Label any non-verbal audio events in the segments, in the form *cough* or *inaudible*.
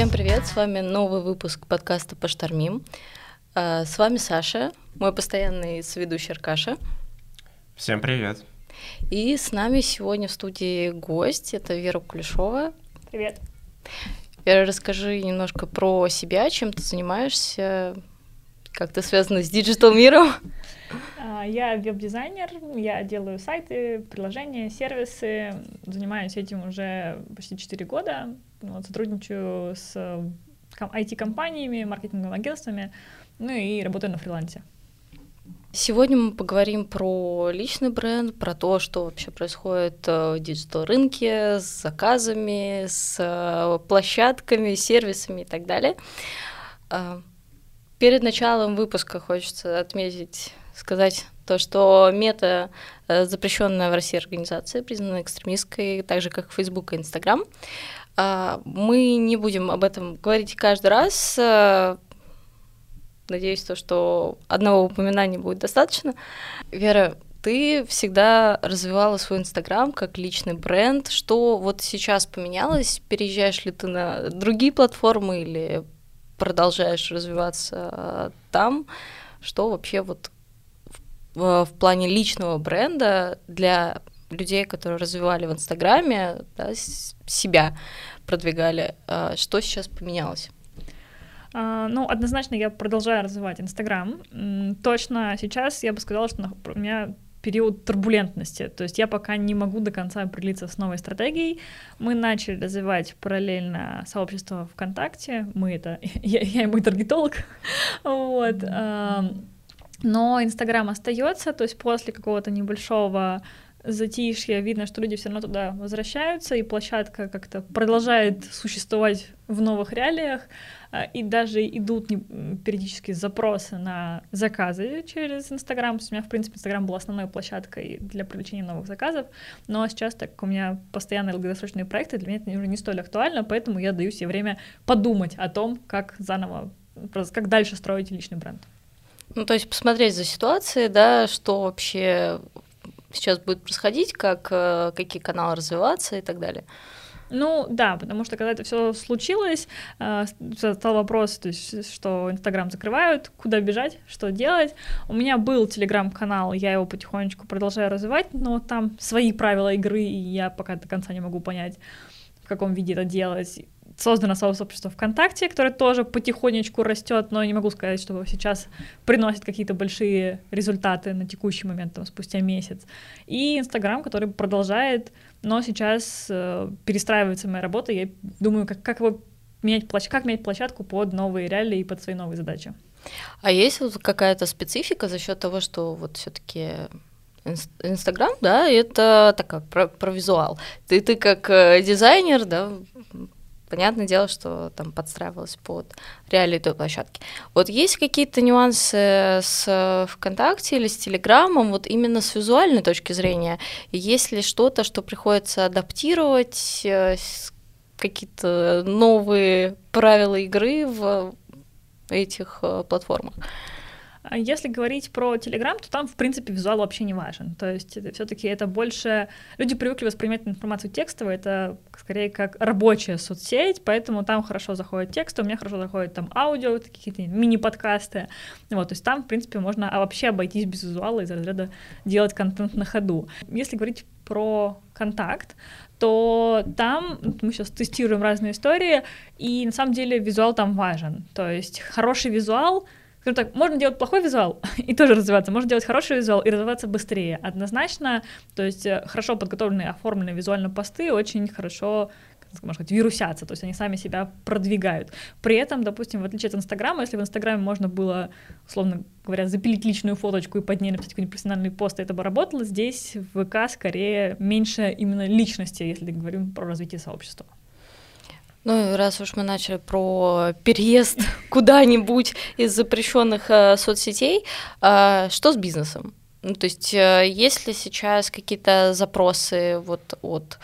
Всем привет, с вами новый выпуск подкаста «Поштормим». А, с вами Саша, мой постоянный соведущий Аркаша. Всем привет. И с нами сегодня в студии гость, это Вера Кулешова. Привет. Вера, расскажи немножко про себя, чем ты занимаешься, как ты связана с digital миром. А, я веб-дизайнер, я делаю сайты, приложения, сервисы, занимаюсь этим уже почти 4 года, вот, сотрудничаю с IT-компаниями, маркетинговыми агентствами, ну и работаю на фрилансе. Сегодня мы поговорим про личный бренд, про то, что вообще происходит э, в digital-рынке с заказами, с э, площадками, сервисами и так далее. А, перед началом выпуска хочется отметить, сказать то, что Meta э, запрещенная в России организация, признана экстремистской, так же как Facebook и Instagram. А, мы не будем об этом говорить каждый раз, Надеюсь, то, что одного упоминания будет достаточно. Вера, ты всегда развивала свой Инстаграм как личный бренд. Что вот сейчас поменялось? Переезжаешь ли ты на другие платформы или продолжаешь развиваться там? Что вообще вот в, в плане личного бренда для людей, которые развивали в Инстаграме, да, себя продвигали, а, что сейчас поменялось? Uh, ну, однозначно я продолжаю развивать Инстаграм. Точно сейчас я бы сказала, что у меня период турбулентности, то есть я пока не могу до конца определиться с новой стратегией. Мы начали развивать параллельно сообщество ВКонтакте, мы это, *laughs* я, я и мой таргетолог, *laughs* вот, но Инстаграм остается, то есть после какого-то небольшого затишье, видно, что люди все равно туда возвращаются, и площадка как-то продолжает существовать в новых реалиях, а, и даже идут периодически запросы на заказы через Инстаграм. У меня, в принципе, Инстаграм был основной площадкой для привлечения новых заказов, но сейчас, так как у меня постоянные долгосрочные проекты, для меня это уже не столь актуально, поэтому я даю себе время подумать о том, как заново, как дальше строить личный бренд. Ну, то есть посмотреть за ситуацией, да, что вообще сейчас будет происходить, как, э, какие каналы развиваться и так далее. Ну да, потому что когда это все случилось, э, стал вопрос, то есть, что Инстаграм закрывают, куда бежать, что делать. У меня был телеграм-канал, я его потихонечку продолжаю развивать, но там свои правила игры, и я пока до конца не могу понять, в каком виде это делать создано сообщество ВКонтакте, которое тоже потихонечку растет, но не могу сказать, что сейчас приносит какие-то большие результаты на текущий момент, там, спустя месяц. И Инстаграм, который продолжает, но сейчас э, перестраивается моя работа, я думаю, как, как его менять, площ... как менять площадку под новые реалии и под свои новые задачи. А есть вот какая-то специфика за счет того, что вот все-таки Инстаграм, да, это такая про, про визуал. Ты, ты как э, дизайнер, да, Понятное дело, что там подстраивалось под реалии той площадки. Вот есть какие-то нюансы с ВКонтакте или с Телеграмом, вот именно с визуальной точки зрения? Есть ли что-то, что приходится адаптировать, э, какие-то новые правила игры в этих э, платформах? А если говорить про Telegram, то там, в принципе, визуал вообще не важен. То есть все-таки это больше... Люди привыкли воспринимать информацию текстовой, это скорее как рабочая соцсеть, поэтому там хорошо заходит текст, у меня хорошо заходит там аудио, какие-то мини-подкасты. Вот, то есть там, в принципе, можно а вообще обойтись без визуала из разряда делать контент на ходу. Если говорить про контакт, то там мы сейчас тестируем разные истории, и на самом деле визуал там важен. То есть хороший визуал — Скажем так, можно делать плохой визуал *laughs* и тоже развиваться, можно делать хороший визуал и развиваться быстрее. Однозначно, то есть э, хорошо подготовленные, оформленные визуально посты очень хорошо можно сказать, вирусятся, то есть они сами себя продвигают. При этом, допустим, в отличие от Инстаграма, если в Инстаграме можно было, условно говоря, запилить личную фоточку и под ней написать какой-нибудь профессиональный пост, и это бы работало, здесь в ВК скорее меньше именно личности, если говорим про развитие сообщества. Ну, раз уж мы начали про переезд *laughs* куда-нибудь из запрещенных э, соцсетей, э, что с бизнесом? Ну, то есть, э, есть ли сейчас какие-то запросы вот от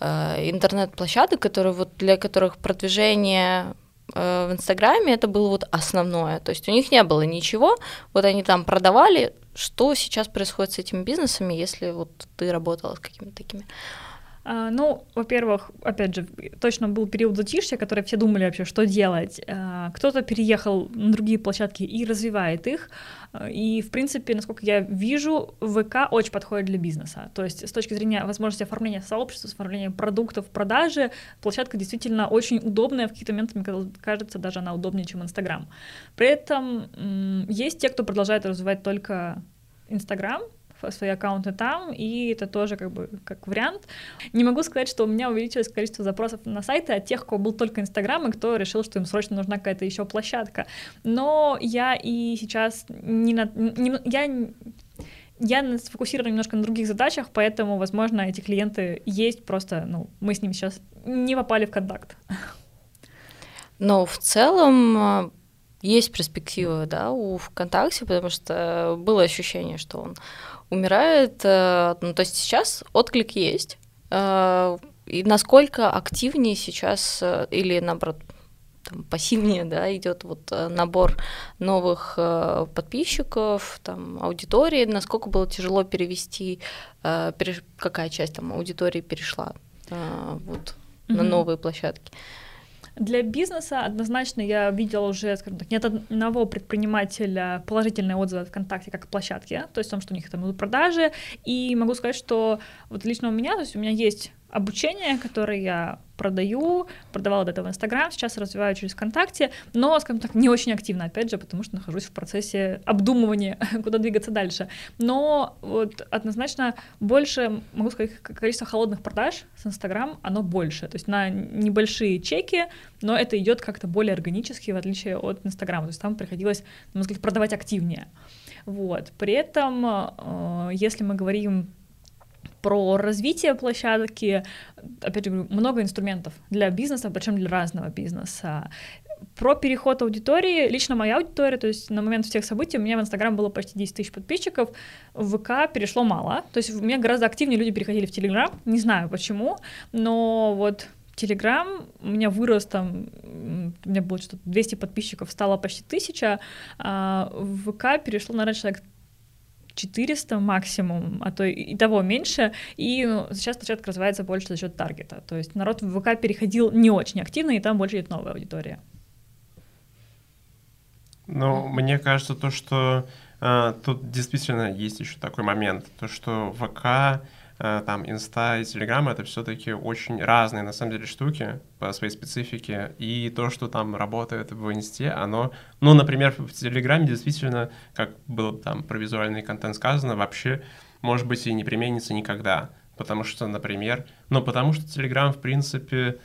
э, интернет-площадок, которые вот для которых продвижение э, в Инстаграме это было вот основное. То есть у них не было ничего, вот они там продавали. Что сейчас происходит с этими бизнесами, если вот ты работала с какими-то такими? А, ну, во-первых, опять же, точно был период затишья, который все думали вообще, что делать. А, кто-то переехал на другие площадки и развивает их. А, и, в принципе, насколько я вижу, ВК очень подходит для бизнеса. То есть с точки зрения возможности оформления сообщества, оформления продуктов, продажи, площадка действительно очень удобная. В какие-то моменты, мне кажется, даже она удобнее, чем Инстаграм. При этом есть те, кто продолжает развивать только Инстаграм, свои аккаунты там, и это тоже как бы как вариант. Не могу сказать, что у меня увеличилось количество запросов на сайты от тех, у кого был только Инстаграм, и кто решил, что им срочно нужна какая-то еще площадка. Но я и сейчас не на... Не, я я сфокусирована немножко на других задачах, поэтому, возможно, эти клиенты есть, просто, ну, мы с ними сейчас не попали в контакт. Но в целом а, есть перспектива, да, у ВКонтакте, потому что было ощущение, что он умирает. Э, ну, то есть сейчас отклик есть. Э, и насколько активнее сейчас, э, или наоборот, там, пассивнее, да, идет вот набор новых подписчиков, там, аудитории, насколько было тяжело перевести, какая часть там аудитории перешла вот mm-hmm. на новые площадки. Для бизнеса однозначно я видела уже, скажем так, нет одного предпринимателя положительные отзывы от ВКонтакте как о площадке, то есть о том, что у них там идут продажи, и могу сказать, что вот лично у меня, то есть у меня есть обучение, которое я продаю, продавала до этого в Инстаграм, сейчас развиваю через ВКонтакте, но, скажем так, не очень активно, опять же, потому что нахожусь в процессе обдумывания, *laughs* куда двигаться дальше. Но вот однозначно больше, могу сказать, количество холодных продаж с Инстаграм, оно больше, то есть на небольшие чеки, но это идет как-то более органически, в отличие от Инстаграма, то есть там приходилось, на мой взгляд, продавать активнее. Вот. При этом, э, если мы говорим про развитие площадки. Опять же, много инструментов для бизнеса, причем для разного бизнеса. Про переход аудитории, лично моя аудитория, то есть на момент всех событий у меня в Инстаграм было почти 10 тысяч подписчиков, в ВК перешло мало, то есть у меня гораздо активнее люди переходили в Телеграм, не знаю почему, но вот Телеграм у меня вырос там, у меня было что-то 200 подписчиков, стало почти 1000, а в ВК перешло, наверное, человек 400 максимум, а то и того меньше, и ну, сейчас площадка развивается больше за счет таргета, то есть народ в ВК переходил не очень активно, и там больше идет новая аудитория. Ну, мне кажется, то, что э, тут действительно есть еще такой момент, то, что ВК там инста и телеграм это все-таки очень разные на самом деле штуки по своей специфике. И то что там работает в инсте оно ну например в телеграме действительно как было там про визуальный контент сказано вообще может быть и не применится никогда. Потому что например ну потому что телеграм в принципе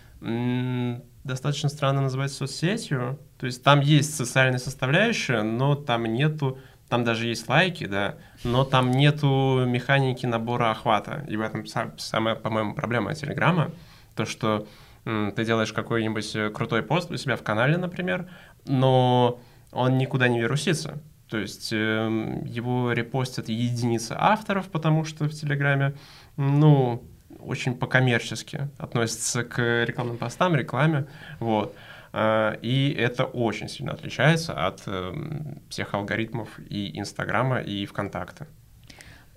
достаточно странно называть соцсетью. То есть там есть социальная составляющая но там нету там даже есть лайки, да, но там нету механики набора охвата. И в этом самая, по-моему, проблема Телеграма. То, что ты делаешь какой-нибудь э, крутой пост у себя в канале, например, но он никуда не вирусится. То есть э, его репостят единицы авторов, потому что в Телеграме, ну, очень по-коммерчески относятся к рекламным постам, рекламе, вот. А, и это очень сильно отличается от эм, всех алгоритмов и Инстаграма, и ВКонтакта.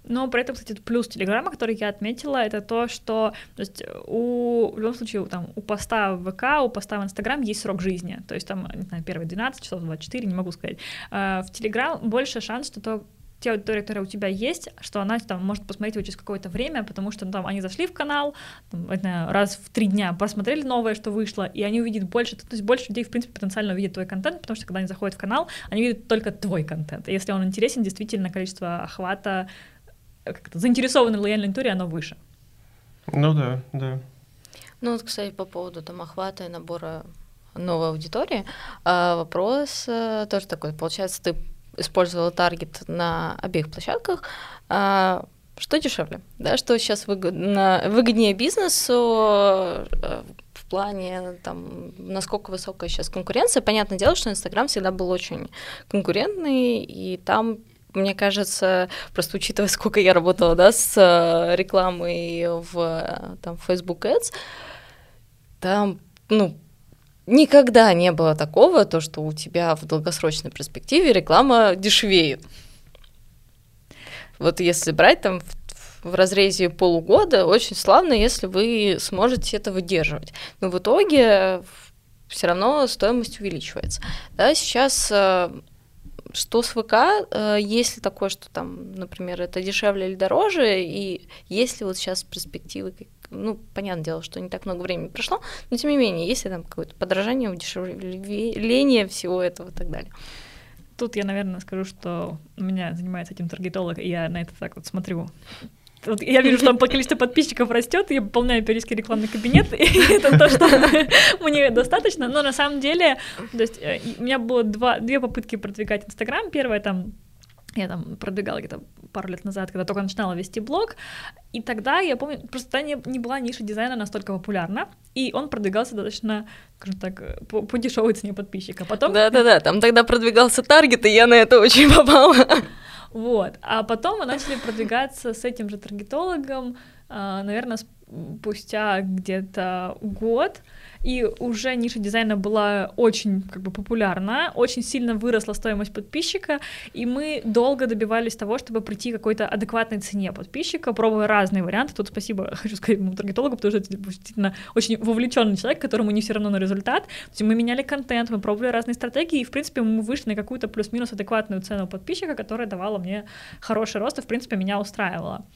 Но при этом, кстати, плюс Телеграма, который я отметила, это то, что то есть, у, в любом случае там, у поста в ВК, у поста в Инстаграм есть срок жизни. То есть там, не знаю, первые 12 часов, 24, не могу сказать. А в Телеграм больше шанс, что то те аудитория, которая у тебя есть, что она там может посмотреть его через какое-то время, потому что ну, там они зашли в канал, там, знаю, раз в три дня посмотрели новое, что вышло, и они увидят больше, то есть больше людей, в принципе, потенциально увидят твой контент, потому что когда они заходят в канал, они видят только твой контент. И если он интересен, действительно, количество охвата, э, как-то заинтересованной лояльной аудитории, оно выше. Ну да, да. Ну вот, кстати, по поводу там охвата и набора новой аудитории, а, вопрос э, тоже такой, получается, ты использовала таргет на обеих площадках, а, что дешевле, да, что сейчас выгодно, выгоднее бизнесу э, в плане, там, насколько высокая сейчас конкуренция. Понятное дело, что Инстаграм всегда был очень конкурентный, и там мне кажется, просто учитывая, сколько я работала, да, с э, рекламой в там, Facebook Ads, там, ну, Никогда не было такого, то, что у тебя в долгосрочной перспективе реклама дешевеет. Вот если брать там в разрезе полугода очень славно, если вы сможете это выдерживать. Но в итоге все равно стоимость увеличивается. Да, сейчас э, что с ВК, э, есть ли такое, что там, например, это дешевле или дороже, и есть ли вот сейчас перспективы, ну, понятное дело, что не так много времени прошло, но тем не менее, есть ли там какое-то подражание, удешевление всего этого и так далее. Тут я, наверное, скажу, что меня занимается этим таргетолог, и я на это так вот смотрю вот я вижу, что там количество подписчиков растет, я пополняю периодически рекламный кабинет, *laughs* и это то, что *laughs* мне достаточно. Но на самом деле, то есть э, у меня было два, две попытки продвигать Инстаграм. Первая там я там продвигала где-то пару лет назад, когда только начинала вести блог, и тогда, я помню, просто тогда не, не была ниша дизайна настолько популярна, и он продвигался достаточно, скажем так, по, по дешевой цене подписчика. Потом... Да-да-да, там тогда продвигался таргет, и я на это очень попала. Вот. А потом мы начали продвигаться с этим же таргетологом, а, наверное, спустя где-то год и уже ниша дизайна была очень как бы популярна, очень сильно выросла стоимость подписчика, и мы долго добивались того, чтобы прийти к какой-то адекватной цене подписчика, пробуя разные варианты. Тут спасибо, *laughs* хочу сказать моему таргетологу, потому что это действительно очень вовлеченный человек, которому не все равно на результат. То есть мы меняли контент, мы пробовали разные стратегии, и, в принципе, мы вышли на какую-то плюс-минус адекватную цену подписчика, которая давала мне хороший рост, и, в принципе, меня устраивала.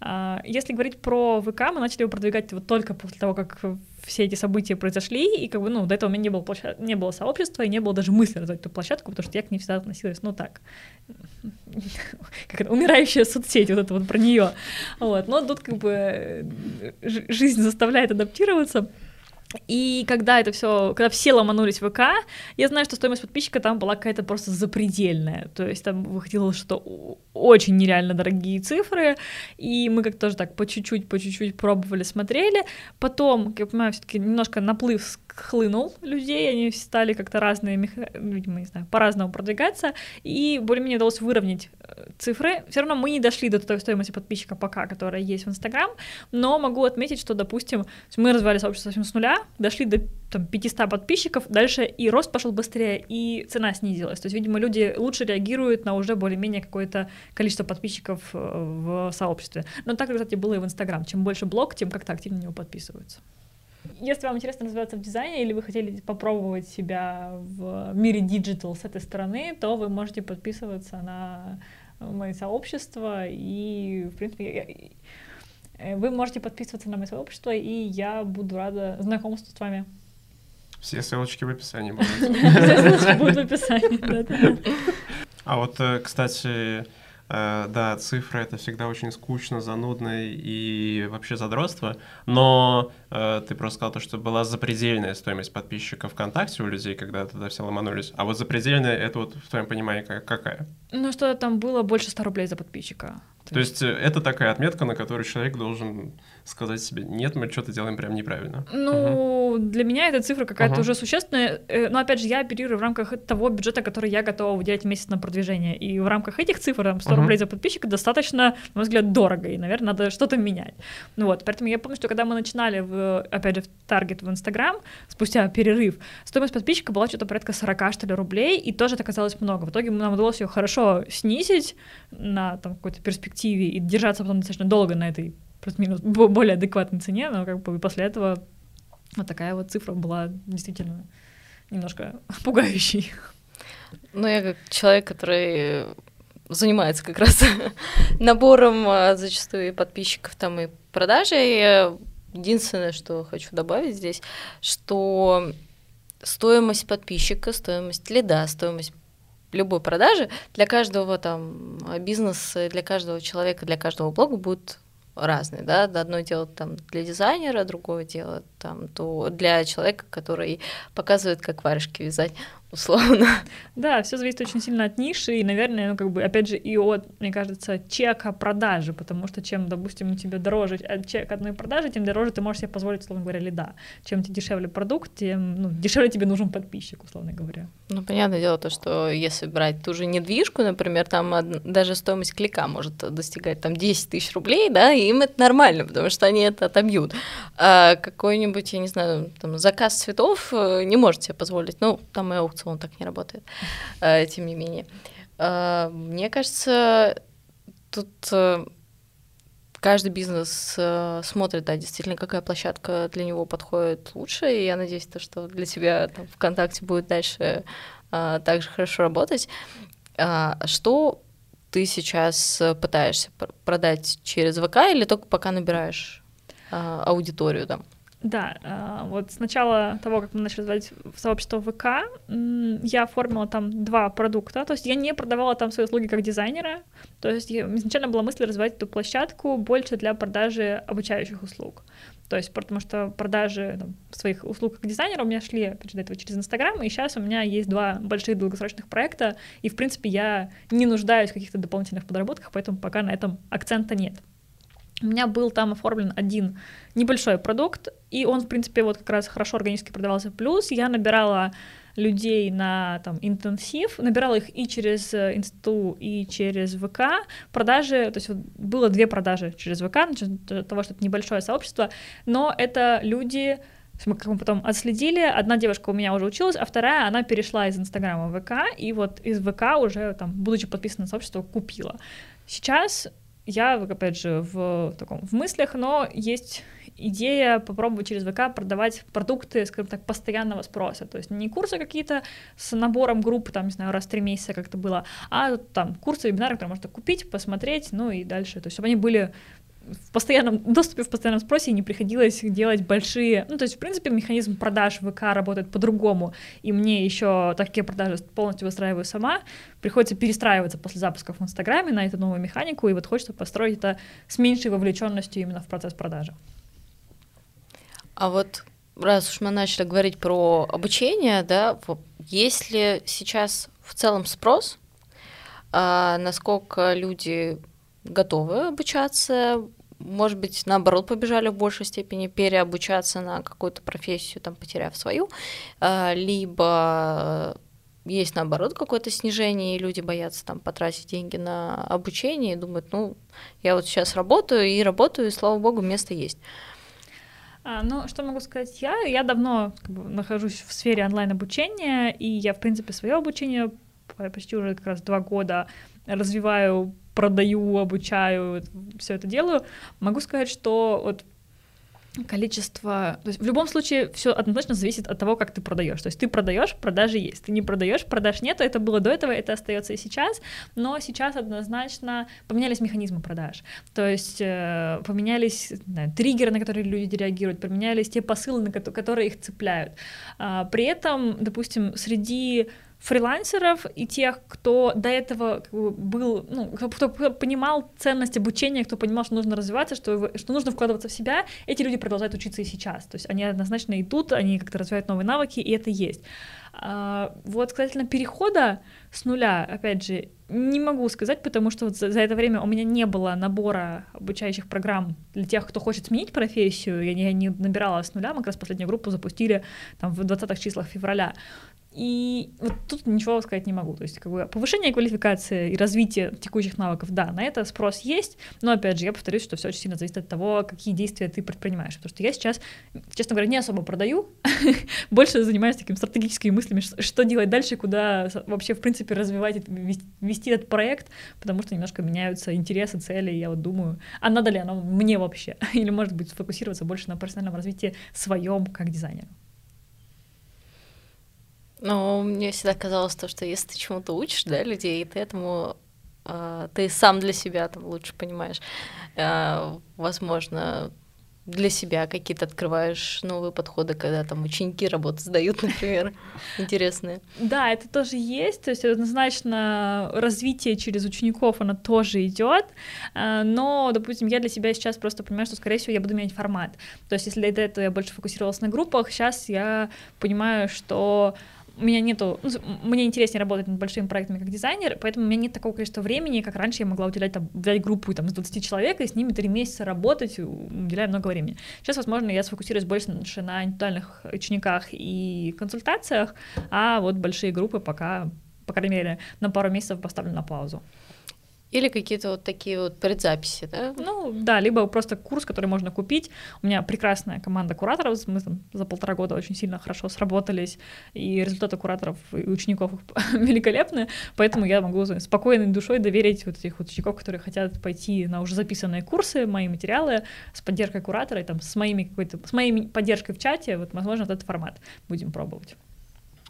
А, если говорить про ВК, мы начали его продвигать вот только после того, как все эти события произошли, и как бы, ну, до этого у меня не было, площад... не было сообщества, и не было даже мысли развивать эту площадку, потому что я к ней всегда относилась, ну, так, *laughs* как это, умирающая соцсеть, вот это вот про нее. Вот, но тут как бы э, жизнь заставляет адаптироваться, и когда это все, когда все ломанулись в ВК, я знаю, что стоимость подписчика там была какая-то просто запредельная. То есть там выходило, что очень нереально дорогие цифры, и мы как-то тоже так по чуть-чуть, по чуть-чуть пробовали, смотрели. Потом, как я понимаю, все-таки немножко наплыв хлынул людей, они стали как-то разные, видимо, не знаю, по-разному продвигаться, и более-менее удалось выровнять э, цифры. Все равно мы не дошли до той стоимости подписчика пока, которая есть в Инстаграм, но могу отметить, что, допустим, мы развивали сообщество совсем с нуля, дошли до там, 500 подписчиков, дальше и рост пошел быстрее, и цена снизилась. То есть, видимо, люди лучше реагируют на уже более-менее какое-то количество подписчиков э, в сообществе. Но так, кстати, было и в Инстаграм. Чем больше блог, тем как-то активнее него подписываются. Если вам интересно развиваться в дизайне или вы хотели попробовать себя в мире digital с этой стороны, то вы можете подписываться на мои сообщества и, в принципе, э, вы можете подписываться на мое сообщество, и я буду рада знакомству с вами. Все ссылочки в описании будут. *laughs* Все ссылочки будут в описании, А вот, э, кстати, Э, да, цифры это всегда очень скучно, занудно и вообще задротство, но э, ты просто сказал то, что была запредельная стоимость подписчиков ВКонтакте у людей, когда туда все ломанулись, а вот запредельная это вот в твоем понимании какая? Ну что там было больше 100 рублей за подписчика. То есть э, это такая отметка, на которую человек должен сказать себе, нет, мы что-то делаем прям неправильно. Ну, угу. для меня эта цифра какая-то угу. уже существенная, э, но опять же, я оперирую в рамках того бюджета, который я готова выделять месяц на продвижение, и в рамках этих цифр, там, 100 угу. рублей за подписчика достаточно, на мой взгляд, дорого, и, наверное, надо что-то менять. Ну вот, поэтому я помню, что когда мы начинали, в, опять же, в Таргет в Инстаграм, спустя перерыв, стоимость подписчика была что-то порядка 40, что ли, рублей, и тоже это казалось много. В итоге нам удалось ее хорошо снизить на там какой-то перспективе и держаться потом достаточно долго на этой плюс-минус более адекватной цене, но как бы после этого вот такая вот цифра была действительно немножко *laughs* пугающей. Ну, я как человек, который занимается как раз *laughs* набором а, зачастую подписчиков там и продажей, единственное, что хочу добавить здесь, что стоимость подписчика, стоимость лида, стоимость любой продажи для каждого там бизнеса, для каждого человека, для каждого блога будет разные, да, одно дело там для дизайнера, другое дело там то для человека, который показывает, как варежки вязать условно. Да, все зависит очень сильно от ниши, и, наверное, ну, как бы, опять же, и от, мне кажется, чека продажи, потому что чем, допустим, тебе дороже от чек одной продажи, тем дороже ты можешь себе позволить, условно говоря, лида. Чем тебе дешевле продукт, тем ну, дешевле тебе нужен подписчик, условно говоря. Ну, понятное дело, то, что если брать ту же недвижку, например, там даже стоимость клика может достигать там 10 тысяч рублей, да, и им это нормально, потому что они это отобьют. А какой-нибудь, я не знаю, там, заказ цветов э, не может себе позволить, ну, там и аукцион так не работает, э, тем не менее. Э, мне кажется, тут каждый бизнес э, смотрит, да, действительно, какая площадка для него подходит лучше, и я надеюсь, то, что для тебя там, ВКонтакте будет дальше э, также хорошо работать. А, что ты сейчас пытаешься продать через ВК или только пока набираешь аудиторию там? Да, а, вот с начала того, как мы начали развивать сообщество ВК, я оформила там два продукта, то есть я не продавала там свои услуги как дизайнера, то есть изначально была мысль развивать эту площадку больше для продажи обучающих услуг. То есть, потому что продажи там, своих услуг как дизайнера у меня шли, опять же, до этого через Инстаграм, и сейчас у меня есть два больших долгосрочных проекта, и, в принципе, я не нуждаюсь в каких-то дополнительных подработках, поэтому пока на этом акцента нет. У меня был там оформлен один небольшой продукт, и он, в принципе, вот как раз хорошо органически продавался. Плюс я набирала людей на там, интенсив, набирала их и через э, Инсту, и через ВК. Продажи, то есть вот было две продажи через ВК, начать того, что это небольшое сообщество, но это люди, мы как мы потом отследили, одна девушка у меня уже училась, а вторая, она перешла из Инстаграма в ВК, и вот из ВК уже, там, будучи подписана на сообщество, купила. Сейчас я, опять же, в таком в мыслях, но есть идея попробовать через ВК продавать продукты, скажем так, постоянного спроса. То есть не курсы какие-то с набором групп, там, не знаю, раз в три месяца как-то было, а там курсы, вебинары, которые можно купить, посмотреть, ну и дальше. То есть чтобы они были в постоянном доступе, в постоянном спросе, не приходилось делать большие... Ну, то есть, в принципе, механизм продаж ВК работает по-другому, и мне еще такие продажи полностью выстраиваю сама, приходится перестраиваться после запусков в Инстаграме на эту новую механику, и вот хочется построить это с меньшей вовлеченностью именно в процесс продажи. А вот раз уж мы начали говорить про обучение, да, есть ли сейчас в целом спрос, а, насколько люди готовы обучаться, может быть, наоборот, побежали в большей степени переобучаться на какую-то профессию, там, потеряв свою, а, либо есть, наоборот, какое-то снижение, и люди боятся там потратить деньги на обучение и думают, ну, я вот сейчас работаю и работаю, и, слава богу, место есть. А, ну, что могу сказать я? Я давно как бы, нахожусь в сфере онлайн-обучения, и я, в принципе, свое обучение почти уже как раз два года развиваю продаю, обучаю, все это делаю, могу сказать, что вот количество, то есть в любом случае все однозначно зависит от того, как ты продаешь. То есть ты продаешь, продажи есть, ты не продаешь, продаж нет. Это было до этого, это остается и сейчас, но сейчас однозначно поменялись механизмы продаж. То есть э, поменялись знаю, триггеры, на которые люди реагируют, поменялись те посылы, на которые их цепляют. А, при этом, допустим, среди фрилансеров и тех, кто до этого был, ну, кто понимал ценность обучения, кто понимал, что нужно развиваться, что, что нужно вкладываться в себя, эти люди продолжают учиться и сейчас. То есть они однозначно идут, они как-то развивают новые навыки, и это есть. А, вот касательно перехода с нуля, опять же, не могу сказать, потому что вот за, за это время у меня не было набора обучающих программ для тех, кто хочет сменить профессию. Я не, я не набирала с нуля, мы как раз последнюю группу запустили там, в 20-х числах февраля. И вот тут ничего сказать не могу. То есть как бы повышение квалификации и развитие текущих навыков, да, на это спрос есть, но опять же, я повторюсь, что все очень сильно зависит от того, какие действия ты предпринимаешь. Потому что я сейчас, честно говоря, не особо продаю, *laughs* больше занимаюсь такими стратегическими мыслями, что делать дальше, куда вообще, в принципе, развивать, вести этот проект, потому что немножко меняются интересы, цели, и я вот думаю, а надо ли оно мне вообще? *laughs* Или, может быть, сфокусироваться больше на профессиональном развитии своем как дизайнера. Ну, мне всегда казалось то, что если ты чему-то учишь, да, людей, ты этому э, ты сам для себя там лучше понимаешь. Э, возможно, для себя какие-то открываешь новые подходы, когда там ученики работу сдают, *laughs* например, интересные. Да, это тоже есть, то есть однозначно развитие через учеников, оно тоже идет, э, но, допустим, я для себя сейчас просто понимаю, что, скорее всего, я буду менять формат. То есть если до этого я больше фокусировалась на группах, сейчас я понимаю, что у меня нету, ну, мне интереснее работать над большими проектами как дизайнер, поэтому у меня нет такого количества времени, как раньше я могла уделять, там, взять группу там, из 20 человек и с ними три месяца работать, уделяя много времени. Сейчас, возможно, я сфокусируюсь больше на индивидуальных учениках и консультациях, а вот большие группы пока, по крайней мере, на пару месяцев поставлю на паузу. Или какие-то вот такие вот предзаписи, да? Ну, да, либо просто курс, который можно купить. У меня прекрасная команда кураторов, мы там за полтора года очень сильно хорошо сработались, и результаты кураторов и учеников *laughs* великолепны, поэтому я могу спокойной душой доверить вот этих вот учеников, которые хотят пойти на уже записанные курсы, мои материалы, с поддержкой куратора, и там с моими какой-то, с моей поддержкой в чате, вот, возможно, этот формат будем пробовать.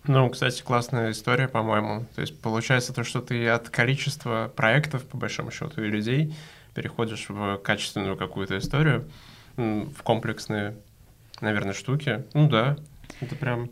Ну, кстати, классная история, по-моему. То есть получается то, что ты от количества проектов, по большому счету, и людей переходишь в качественную какую-то историю, в комплексные, наверное, штуки. Ну да, это прям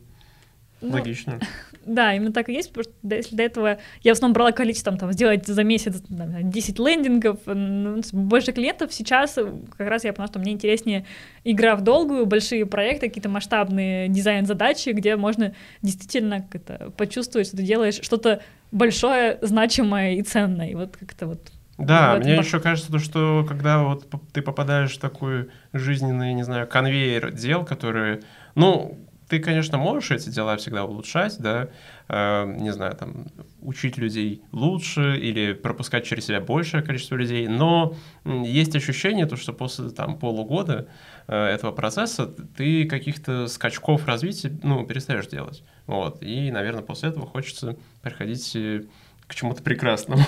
ну, Логично. *laughs* Да, именно так и есть, потому что если до этого я в основном брала количество, там, сделать за месяц там, 10 лендингов, ну, больше клиентов, сейчас как раз я поняла, что мне интереснее игра в долгую, большие проекты, какие-то масштабные дизайн-задачи, где можно действительно это, почувствовать, что ты делаешь что-то большое, значимое и ценное, и вот как-то вот да, мне еще кажется, то, что когда вот ты попадаешь в такой жизненный, не знаю, конвейер дел, которые, ну, ты, конечно, можешь эти дела всегда улучшать, да, э, не знаю, там, учить людей лучше или пропускать через себя большее количество людей, но есть ощущение, то, что после там, полугода э, этого процесса ты каких-то скачков развития, ну, перестаешь делать, вот, и, наверное, после этого хочется приходить э, к чему-то прекрасному.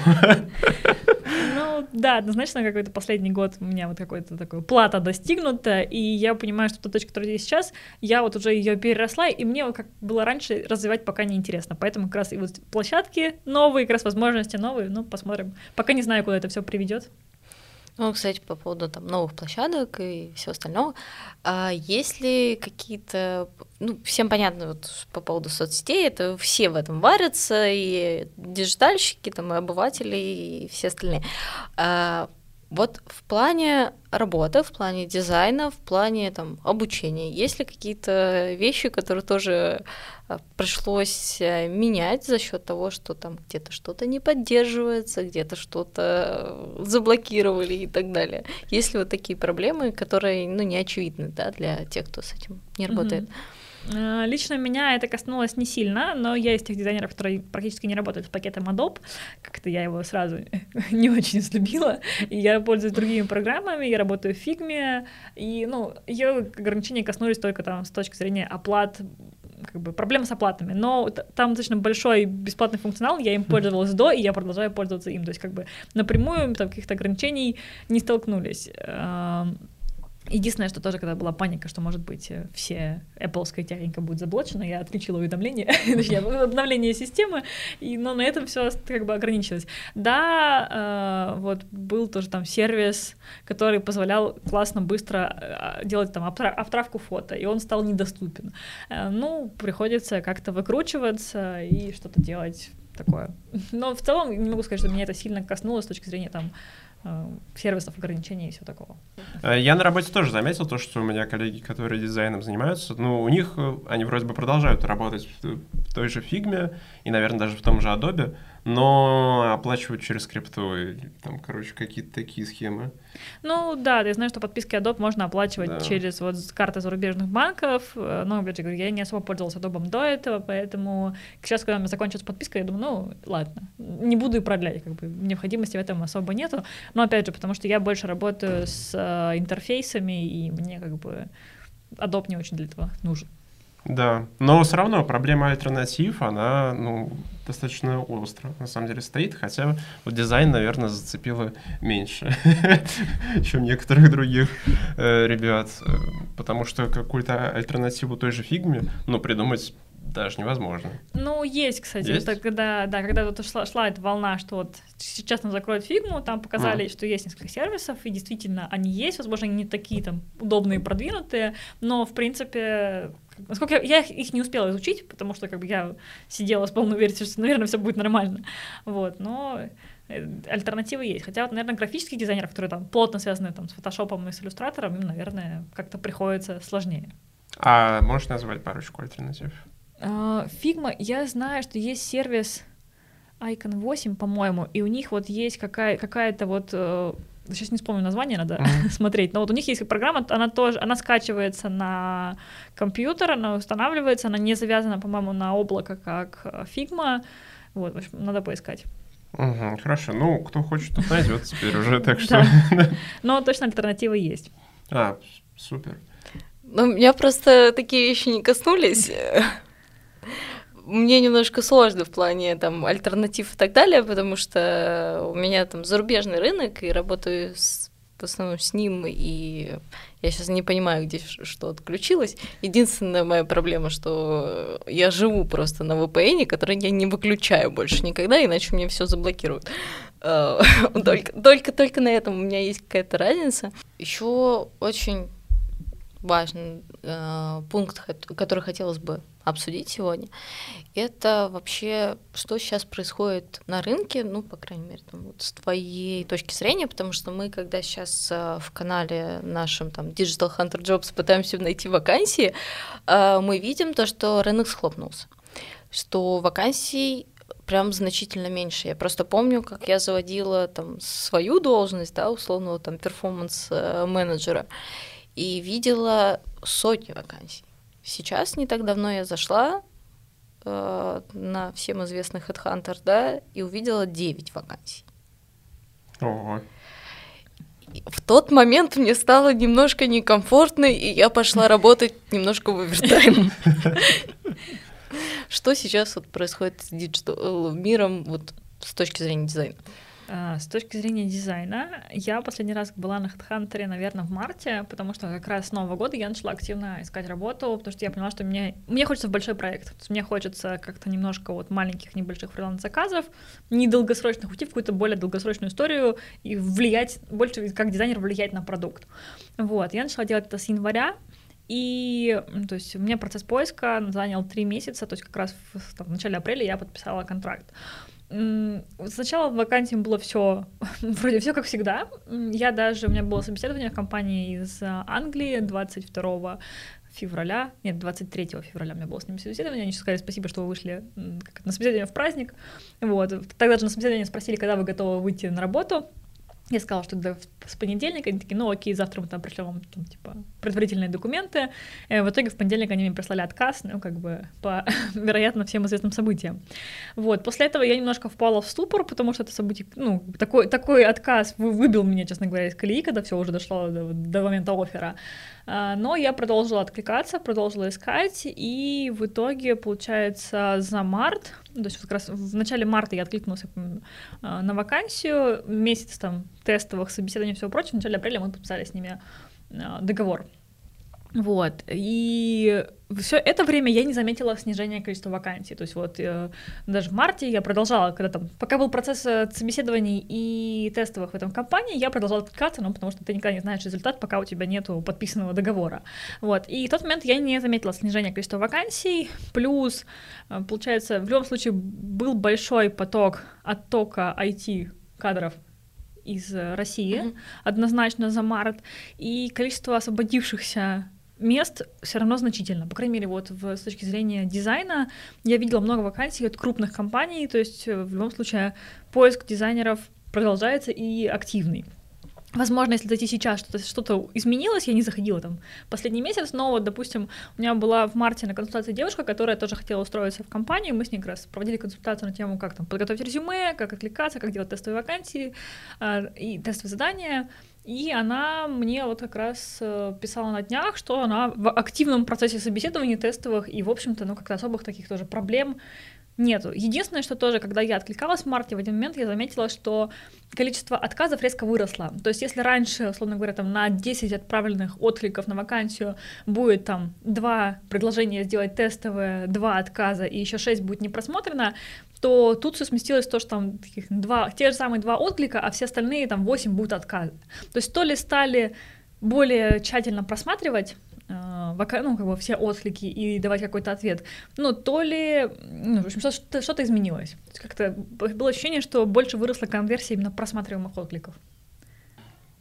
Ну, да, однозначно какой-то последний год у меня вот какой-то такой плата достигнута, и я понимаю, что та точка, которая есть сейчас, я вот уже ее переросла, и мне, как было раньше, развивать пока не интересно. Поэтому как раз и вот площадки новые, как раз возможности новые, ну, посмотрим. Пока не знаю, куда это все приведет. Ну, кстати, по поводу там новых площадок и всего остального, а есть ли какие-то, ну, всем понятно вот по поводу соцсетей, это все в этом варятся, и диджитальщики, там, и обыватели, и все остальные. А вот в плане работы, в плане дизайна, в плане там, обучения, есть ли какие-то вещи, которые тоже а, пришлось э, менять за счет того, что там где-то что-то не поддерживается, где-то что-то заблокировали и так далее? Есть ли вот такие проблемы, которые ну, не очевидны да, для тех, кто с этим не работает? Mm-hmm. Э, лично меня это коснулось не сильно, но я из тех дизайнеров, которые практически не работают с пакетом Adobe. Как-то я его сразу *laughs* не очень слюбила. И я пользуюсь другими программами, я работаю в фигме, и, ну, ее ограничения коснулись только там с точки зрения оплат как бы проблема с оплатами, но там достаточно большой бесплатный функционал, я им пользовалась до, и я продолжаю пользоваться им, то есть как бы напрямую там каких-то ограничений не столкнулись. Единственное, что тоже, когда была паника, что, может быть, э, все Apple техника будет заблочена, я отключила уведомление, *laughs* обновление системы, и, но на этом все как бы ограничилось. Да, э, вот был тоже там сервис, который позволял классно, быстро э, делать там обтравку фото, и он стал недоступен. Э, ну, приходится как-то выкручиваться и что-то делать такое. Но в целом не могу сказать, что меня это сильно коснулось с точки зрения там сервисов, ограничений и всего такого. Э, я на работе тоже заметил то, что у меня коллеги, которые дизайном занимаются, ну, у них, э, они вроде бы продолжают работать в той же фигме и, наверное, даже в том же Adobe, но оплачивают через крипту, там, короче, какие-то такие схемы. Ну да, я знаю, что подписки Adobe можно оплачивать да. через вот карты зарубежных банков, но, опять же, говорю, я не особо пользовалась Adobe до этого, поэтому сейчас, когда у меня закончилась подписка, я думаю, ну, ладно, не буду и продлять, как бы необходимости в этом особо нету, но, опять же, потому что я больше работаю с э, интерфейсами, и мне как бы Adobe не очень для этого нужен. Да, но все равно проблема альтернатив, она, ну, достаточно остро, на самом деле, стоит, хотя вот дизайн, наверное, зацепило меньше, *laughs* чем некоторых других э, ребят, потому что какую-то альтернативу той же фигме, ну, придумать даже невозможно. Ну, есть, кстати. Есть? Это когда, да, когда вот шла, шла эта волна, что вот сейчас нам закроют фигму, там показали, mm. что есть несколько сервисов, и действительно они есть, возможно, они не такие там удобные, продвинутые, но, в принципе, насколько я, я их не успела изучить, потому что как бы я сидела с полной уверенностью, что, наверное, все будет нормально, вот, но э, альтернативы есть. Хотя вот, наверное, графических дизайнеров, которые там плотно связаны там, с фотошопом и с иллюстратором, им, наверное, как-то приходится сложнее. А можешь назвать парочку альтернатив? Фигма, я знаю, что есть сервис Icon 8, по-моему, и у них вот есть какая- какая-то вот э, сейчас не вспомню название, надо mm-hmm. *laughs* смотреть, но вот у них есть программа, она тоже, она скачивается на компьютер, она устанавливается, она не завязана, по-моему, на облако, как Figma, вот, в общем, надо поискать. Угу, хорошо. Ну, кто хочет, тот найдет теперь уже, *laughs* так что... *laughs* Но точно альтернативы есть. А, супер. Ну, меня просто такие вещи не коснулись. Мне немножко сложно в плане там альтернатив и так далее, потому что у меня там зарубежный рынок, и работаю с, в основном с ним, и я сейчас не понимаю, где что отключилось. Единственная моя проблема, что я живу просто на VPN, который я не выключаю больше никогда, иначе мне все заблокируют. Э, *laughs* только, только, только на этом у меня есть какая-то разница. Еще очень важный э, пункт, который хотелось бы обсудить сегодня, это вообще, что сейчас происходит на рынке, ну, по крайней мере, там, вот с твоей точки зрения, потому что мы, когда сейчас э, в канале нашем, там, Digital Hunter Jobs пытаемся найти вакансии, э, мы видим то, что рынок схлопнулся, что вакансий прям значительно меньше. Я просто помню, как я заводила там свою должность, да, условного там перформанс-менеджера, и видела сотни вакансий. Сейчас не так давно я зашла э, на всем известный Headhunter, да, и увидела 9 вакансий. Ого. В тот момент мне стало немножко некомфортно, и я пошла работать немножко в овертайм. *laughs* Что сейчас вот происходит с digital миром вот с точки зрения дизайна? А, с точки зрения дизайна, я последний раз была на HeadHunter, наверное, в марте, потому что как раз с Нового года я начала активно искать работу, потому что я поняла, что мне, мне хочется в большой проект. Мне хочется как-то немножко вот маленьких, небольших фриланс-заказов, не долгосрочных уйти в какую-то более долгосрочную историю и влиять, больше как дизайнер влиять на продукт. Вот, я начала делать это с января, и, то есть, у меня процесс поиска занял три месяца, то есть как раз в, там, в начале апреля я подписала контракт. Сначала в вакансии было все, *laughs* вроде все как всегда. Я даже, у меня было собеседование в компании из а, Англии 22 февраля, нет, 23 февраля у меня было с ними собеседование, они сказали спасибо, что вы вышли на собеседование в праздник, вот, тогда же на собеседование спросили, когда вы готовы выйти на работу, я сказала, что до, с понедельника, они такие, ну окей, завтра мы там пришлем вам там, типа, предварительные документы. Э, в итоге в понедельник они мне прислали отказ, ну, как бы, по, *laughs* вероятно, всем известным событиям. Вот, после этого я немножко впала в ступор, потому что это событие, ну, такой, такой отказ выбил меня, честно говоря, из колеи, когда все уже дошло до, до момента оффера. А, но я продолжила откликаться, продолжила искать, и в итоге, получается, за март, то есть как раз в начале марта я откликнулась а, на вакансию, месяц там тестовых собеседований и всего прочего, в начале апреля мы подписали с ними а, договор. Вот. И все это время я не заметила снижения количества вакансий. То есть вот э, даже в марте я продолжала, когда там, пока был процесс э, собеседований и тестовых в этом компании, я продолжала откликаться, ну, потому что ты никогда не знаешь результат, пока у тебя нету подписанного договора. Вот. И в тот момент я не заметила снижения количества вакансий, плюс, э, получается, в любом случае был большой поток оттока IT-кадров из России, mm-hmm. однозначно за март, и количество освободившихся мест все равно значительно. По крайней мере, вот в, с точки зрения дизайна я видела много вакансий от крупных компаний, то есть э, в любом случае поиск дизайнеров продолжается и активный. Возможно, если зайти сейчас, что-то что изменилось, я не заходила там последний месяц, но вот, допустим, у меня была в марте на консультации девушка, которая тоже хотела устроиться в компанию, мы с ней как раз проводили консультацию на тему, как там подготовить резюме, как откликаться, как делать тестовые вакансии э, и тестовые задания, и она мне вот как раз э, писала на днях, что она в активном процессе собеседований тестовых, и, в общем-то, ну, как-то особых таких тоже проблем нету. Единственное, что тоже, когда я откликалась в марте, в один момент я заметила, что количество отказов резко выросло. То есть если раньше, условно говоря, там на 10 отправленных откликов на вакансию будет там два предложения сделать тестовые, два отказа и еще 6 будет не просмотрено, то тут все сместилось то, что там таких два, те же самые два отклика, а все остальные там 8 будут отказы. То есть то ли стали более тщательно просматривать э, ну, как бы все отклики и давать какой-то ответ. Ну, то ли, ну, в общем, что-то, что-то изменилось. Как-то было ощущение, что больше выросла конверсия именно просматриваемых откликов.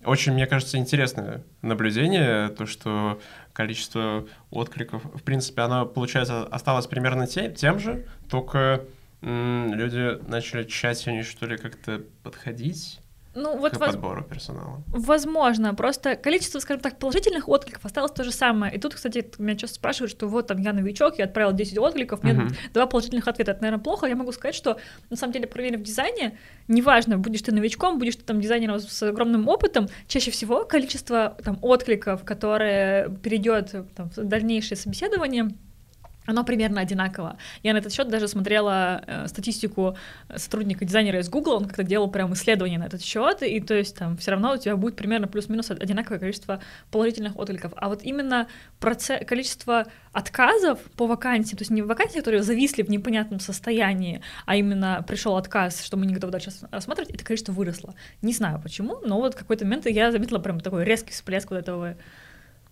Очень, мне кажется, интересное наблюдение, то, что количество откликов, в принципе, оно, получается, осталось примерно тем, тем же, только люди начали тщательнее, что ли, как-то подходить ну, вот к воз- подбору персонала. Возможно, просто количество, скажем так, положительных откликов осталось то же самое. И тут, кстати, меня часто спрашивают, что вот там я новичок, я отправил 10 откликов, мне Мгм. два положительных ответа. Это, наверное, плохо. Я могу сказать, что на самом деле, проверив в дизайне, неважно, будешь ты новичком, будешь ты там дизайнером с огромным опытом, чаще всего количество там откликов, которое перейдет там, в дальнейшее собеседование, оно примерно одинаково. Я на этот счет даже смотрела э, статистику сотрудника дизайнера из Google, он как-то делал прям исследование на этот счет, и то есть там все равно у тебя будет примерно плюс-минус одинаковое количество положительных откликов. А вот именно проце- количество отказов по вакансии, то есть не вакансии, которые зависли в непонятном состоянии, а именно пришел отказ, что мы не готовы дальше рассматривать, это количество выросло. Не знаю почему, но вот в какой-то момент я заметила прям такой резкий всплеск вот этого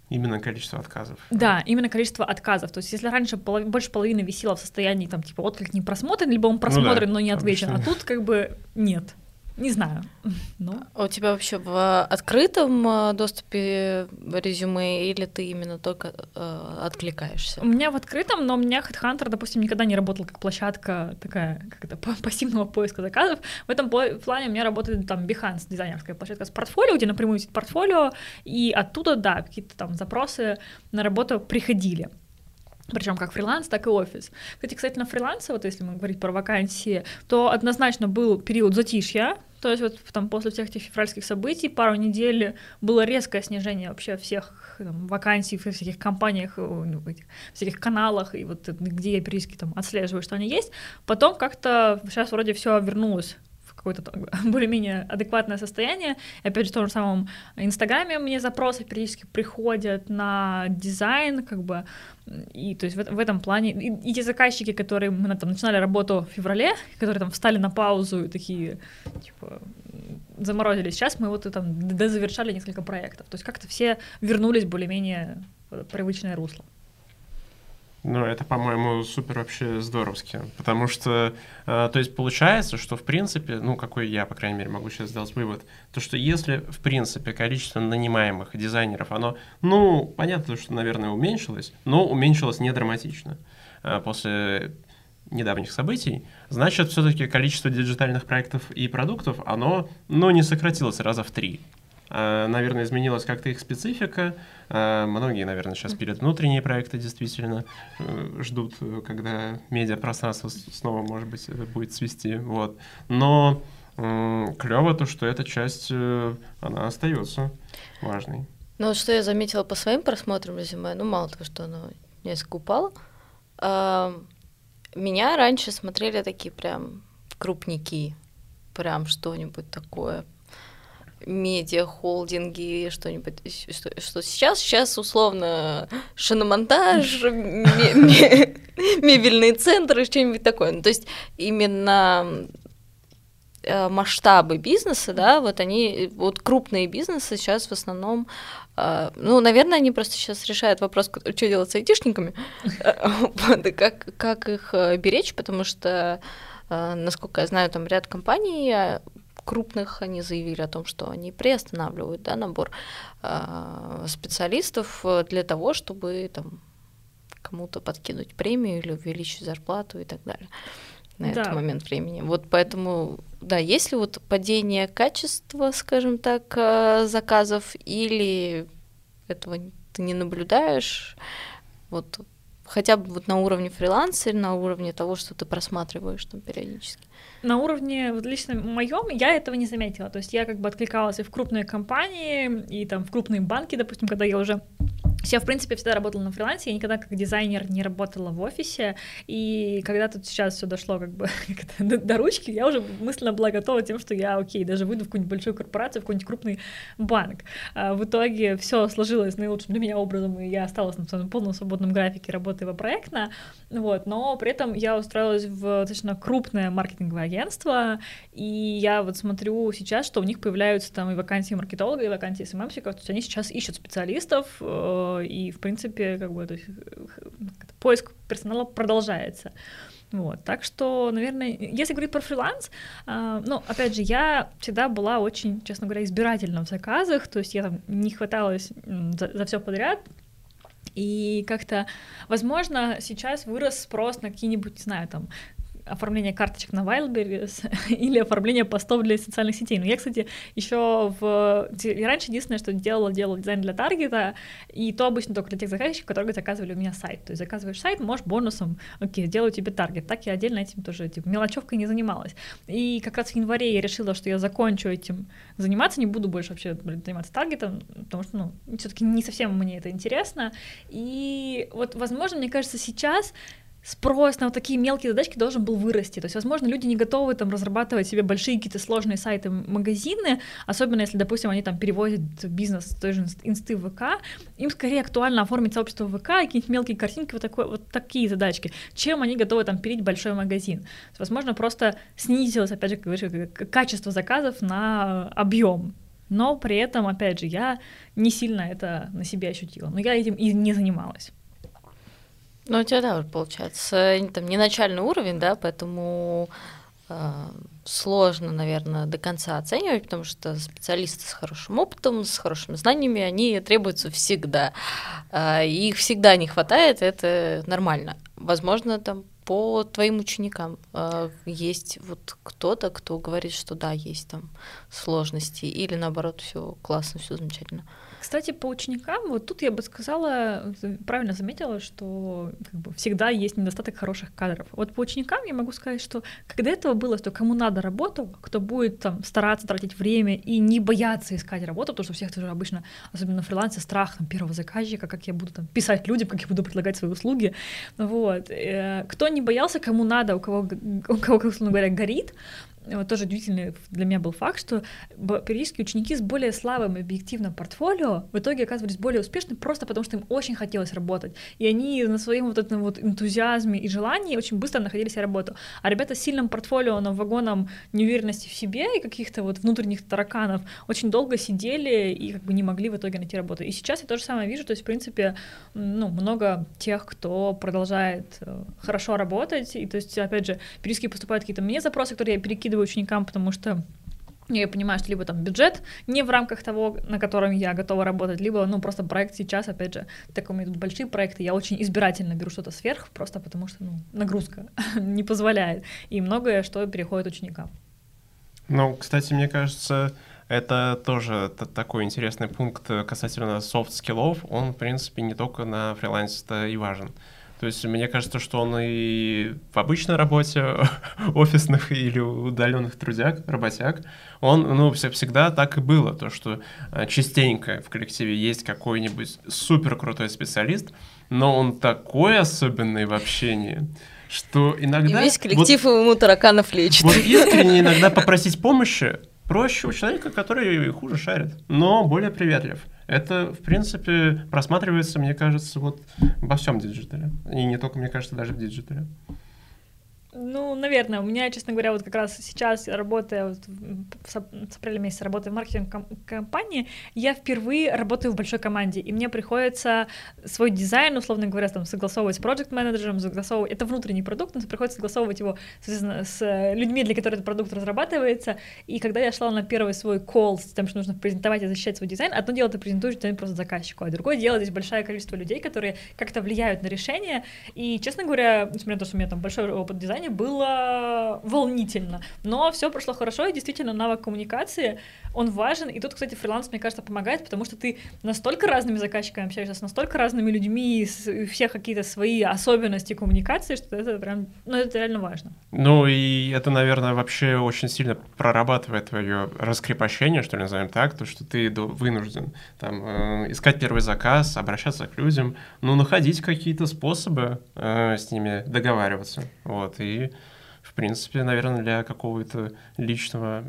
Именно количество отказов. да, именно количество отказов. То есть, если раньше полов- больше половины висело в состоянии, там, типа, отклик не просмотрен, либо он просмотрен, но не отвечен, а тут как бы нет. Не знаю. *laughs* Ну, А у тебя вообще в открытом э, доступе резюме или ты именно только э, откликаешься? у меня в открытом, но у меня HeadHunter, допустим, никогда не работал как площадка такая, как это, *laughs* па- пассивного поиска заказов. В этом пла- плане у меня работает там Behance, дизайнерская площадка с портфолио, где напрямую висит портфолио, и оттуда, да, какие-то там запросы на работу приходили. Причем как фриланс, так и офис. Кстати, кстати, на фрилансе, вот если мы говорить про вакансии, то однозначно был период затишья, то есть вот там после всех этих февральских событий пару недель было резкое снижение вообще всех там, вакансий в всяких компаниях, э, ну, в всяких каналах, и вот где я периодически там отслеживаю, что они есть. Потом как-то сейчас вроде все вернулось какое-то *laughs* более-менее адекватное состояние. И опять же, в том же самом Инстаграме мне запросы периодически приходят на дизайн, как бы, и то есть в, в этом плане, и, и те заказчики, которые мы там начинали работу в феврале, которые там встали на паузу и такие, типа, заморозились, сейчас мы вот и там дозавершали несколько проектов. То есть как-то все вернулись более-менее в привычное русло. Ну, это, по-моему, супер вообще здоровски. Потому что, э, то есть, получается, что, в принципе, ну, какой я, по крайней мере, могу сейчас сделать вывод, то, что если, в принципе, количество нанимаемых дизайнеров, оно, ну, понятно, что, наверное, уменьшилось, но уменьшилось не драматично э, после недавних событий, значит, все-таки количество диджитальных проектов и продуктов, оно, ну, не сократилось раза в три. А, Наверное, изменилась как-то их специфика. А, Многие, наверное, сейчас пилят внутренние проекты, действительно э, ждут, когда медиапространство снова, может быть, э, будет свести. Вот. Но клево то, что эта часть, э, она остается важной. Ну, что я заметила по своим просмотрам резюме, ну, мало того, что оно несколько упало, меня раньше смотрели такие прям крупники, прям что-нибудь такое, медиа-холдинги, что-нибудь, щ- что, что сейчас, сейчас условно шиномонтаж, ме- ме- мебельные центры, что-нибудь такое. Ну, то есть именно э, масштабы бизнеса, да, вот они, вот крупные бизнесы сейчас в основном, э, ну, наверное, они просто сейчас решают вопрос, что делать с айтишниками, *laughs* как, как их э, беречь, потому что, насколько я знаю, там ряд компаний крупных, они заявили о том, что они приостанавливают, да, набор э, специалистов для того, чтобы там кому-то подкинуть премию или увеличить зарплату и так далее на Да. этот момент времени. Вот поэтому, да, есть ли вот падение качества, скажем так, э, заказов, или этого ты не наблюдаешь, вот хотя бы вот на уровне фриланса или на уровне того, что ты просматриваешь там периодически. На уровне, вот лично моем, я этого не заметила. То есть я как бы откликалась и в крупные компании, и там в крупные банки, допустим, когда я уже я, в принципе, всегда работала на фрилансе, я никогда как дизайнер не работала в офисе, и когда тут сейчас все дошло как бы *laughs* до, до ручки, я уже мысленно была готова тем, что я, окей, даже выйду в какую-нибудь большую корпорацию, в какой-нибудь крупный банк. А в итоге все сложилось наилучшим для меня образом, и я осталась на своем полном свободном графике работы проектно, вот, но при этом я устроилась в достаточно крупное маркетинговое агентство, и я вот смотрю сейчас, что у них появляются там и вакансии маркетолога, и вакансии СММщиков, то есть они сейчас ищут специалистов, э, и, в принципе, как бы, то есть, как-то поиск персонала продолжается. Вот, так что, наверное, если говорить про фриланс, э, ну, опять же, я всегда была очень, честно говоря, избирательна в заказах, то есть я там не хваталась за, за все подряд, и как-то, возможно, сейчас вырос спрос на какие-нибудь, не знаю, там, оформление карточек на Wildberries *laughs* или оформление постов для социальных сетей. Но я, кстати, еще в... раньше единственное, что делала, делала дизайн для таргета, и то обычно только для тех заказчиков, которые заказывали у меня сайт. То есть заказываешь сайт, можешь бонусом, окей, сделаю тебе таргет. Так я отдельно этим тоже, типа, мелочевкой не занималась. И как раз в январе я решила, что я закончу этим заниматься, не буду больше вообще блин, заниматься таргетом, потому что, ну, все-таки не совсем мне это интересно. И вот, возможно, мне кажется, сейчас спрос на вот такие мелкие задачки должен был вырасти. То есть, возможно, люди не готовы там разрабатывать себе большие какие-то сложные сайты, магазины, особенно если, допустим, они там переводят бизнес с той же инсты в ВК, им скорее актуально оформить сообщество в ВК, какие-нибудь мелкие картинки, вот, такой, вот такие задачки, чем они готовы там пилить большой магазин. Есть, возможно, просто снизилось, опять же, как говоришь, качество заказов на объем. Но при этом, опять же, я не сильно это на себе ощутила. Но я этим и не занималась. Ну, у тебя, да, получается, там не начальный уровень, да, поэтому э, сложно, наверное, до конца оценивать, потому что специалисты с хорошим опытом, с хорошими знаниями, они требуются всегда. Э, их всегда не хватает, это нормально. Возможно, там по твоим ученикам э, есть вот кто-то, кто говорит, что да, есть там сложности, или наоборот, все классно, все замечательно. Кстати, по ученикам, вот тут я бы сказала, правильно заметила, что как бы, всегда есть недостаток хороших кадров. Вот по ученикам я могу сказать, что когда этого было, что кому надо работу, кто будет там стараться тратить время и не бояться искать работу, потому что у всех тоже обычно, особенно на фрилансе, страх там, первого заказчика, как я буду там писать людям, как я буду предлагать свои услуги. Вот. Э, кто не боялся, кому надо, у кого, у кого, условно говоря, горит, вот тоже удивительный для меня был факт, что периодически ученики с более слабым объективным портфолио в итоге оказывались более успешны просто потому, что им очень хотелось работать. И они на своем вот этом вот энтузиазме и желании очень быстро находили себе работу. А ребята с сильным портфолио, но вагоном неуверенности в себе и каких-то вот внутренних тараканов очень долго сидели и как бы не могли в итоге найти работу. И сейчас я то же самое вижу, то есть, в принципе, ну, много тех, кто продолжает э, хорошо работать, и то есть, опять же, периодически поступают какие-то мне запросы, которые я перекидываю перекидываю ученикам, потому что я понимаю, что либо там бюджет не в рамках того, на котором я готова работать, либо, ну, просто проект сейчас, опять же, так у меня тут большие проекты, я очень избирательно беру что-то сверх, просто потому что, ну, нагрузка *laughs* не позволяет, и многое, что переходит ученикам. Ну, кстати, мне кажется, это тоже такой интересный пункт касательно софт-скиллов, он, в принципе, не только на фрилансе и важен. То есть мне кажется, что он и в обычной работе *laughs* офисных или удаленных трудяг, работяг, он ну, всегда так и было, то что э, частенько в коллективе есть какой-нибудь супер крутой специалист, но он такой особенный в общении, что иногда... И весь коллектив вот, ему тараканов лечит. Вот искренне *laughs* иногда попросить помощи проще у человека, который хуже шарит, но более приветлив. Это, в принципе, просматривается, мне кажется, вот во всем диджитале. И не только, мне кажется, даже в диджитале. Ну, наверное, у меня, честно говоря, вот как раз сейчас, работая вот с апреля месяца, работая в маркетинг-компании, я впервые работаю в большой команде, и мне приходится свой дизайн, условно говоря, там, согласовывать с проект-менеджером, согласовывать, это внутренний продукт, но приходится согласовывать его, соответственно, с людьми, для которых этот продукт разрабатывается, и когда я шла на первый свой call с тем, что нужно презентовать и защищать свой дизайн, одно дело ты презентуешь дизайн просто заказчику, а другое дело здесь большое количество людей, которые как-то влияют на решение, и, честно говоря, несмотря на то, что у меня там большой опыт дизайна, плане было волнительно. Но все прошло хорошо, и действительно навык коммуникации, он важен. И тут, кстати, фриланс, мне кажется, помогает, потому что ты настолько разными заказчиками общаешься, с настолько разными людьми, у всех какие-то свои особенности коммуникации, что это прям, ну, это реально важно. Ну, и это, наверное, вообще очень сильно прорабатывает твое раскрепощение, что ли, назовем так, то, что ты вынужден там э, искать первый заказ, обращаться к людям, ну, находить какие-то способы э, с ними договариваться, вот, и в принципе, наверное, для какого-то личного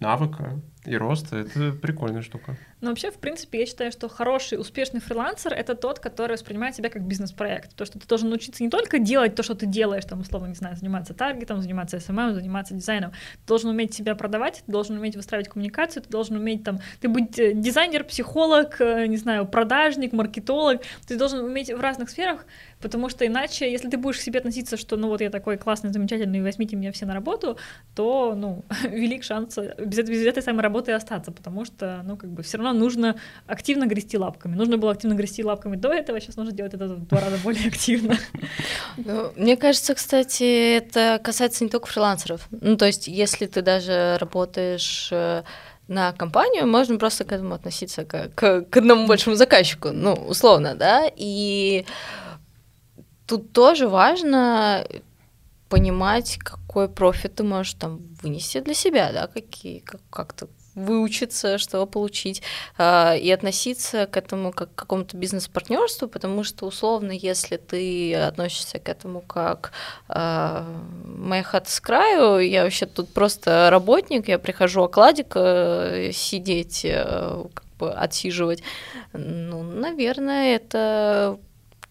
навыка и роста это прикольная штука. Но вообще, в принципе, я считаю, что хороший, успешный фрилансер — это тот, который воспринимает себя как бизнес-проект. То, что ты должен научиться не только делать то, что ты делаешь, там, условно, не знаю, заниматься таргетом, заниматься SMM, заниматься дизайном. Ты должен уметь себя продавать, ты должен уметь выстраивать коммуникацию, ты должен уметь, там, ты быть э, дизайнер, психолог, э, не знаю, продажник, маркетолог. Ты должен уметь в разных сферах, потому что иначе, если ты будешь к себе относиться, что, ну, вот я такой классный, замечательный, возьмите меня все на работу, то, ну, *laughs* велик шанс без, без этой самой работы остаться, потому что, ну, как бы все равно нужно активно грести лапками. Нужно было активно грести лапками до этого, сейчас нужно делать это в два раза более активно. Ну, мне кажется, кстати, это касается не только фрилансеров. Ну, то есть, если ты даже работаешь э, на компанию, можно просто к этому относиться как к, одному большому заказчику, ну, условно, да, и тут тоже важно понимать, какой профит ты можешь там вынести для себя, да, какие, как, как-то выучиться, что получить, э, и относиться к этому как к какому-то бизнес-партнерству, потому что, условно, если ты относишься к этому как моя хата с краю, я вообще тут просто работник, я прихожу окладик э, сидеть, э, как бы отсиживать, ну, наверное, это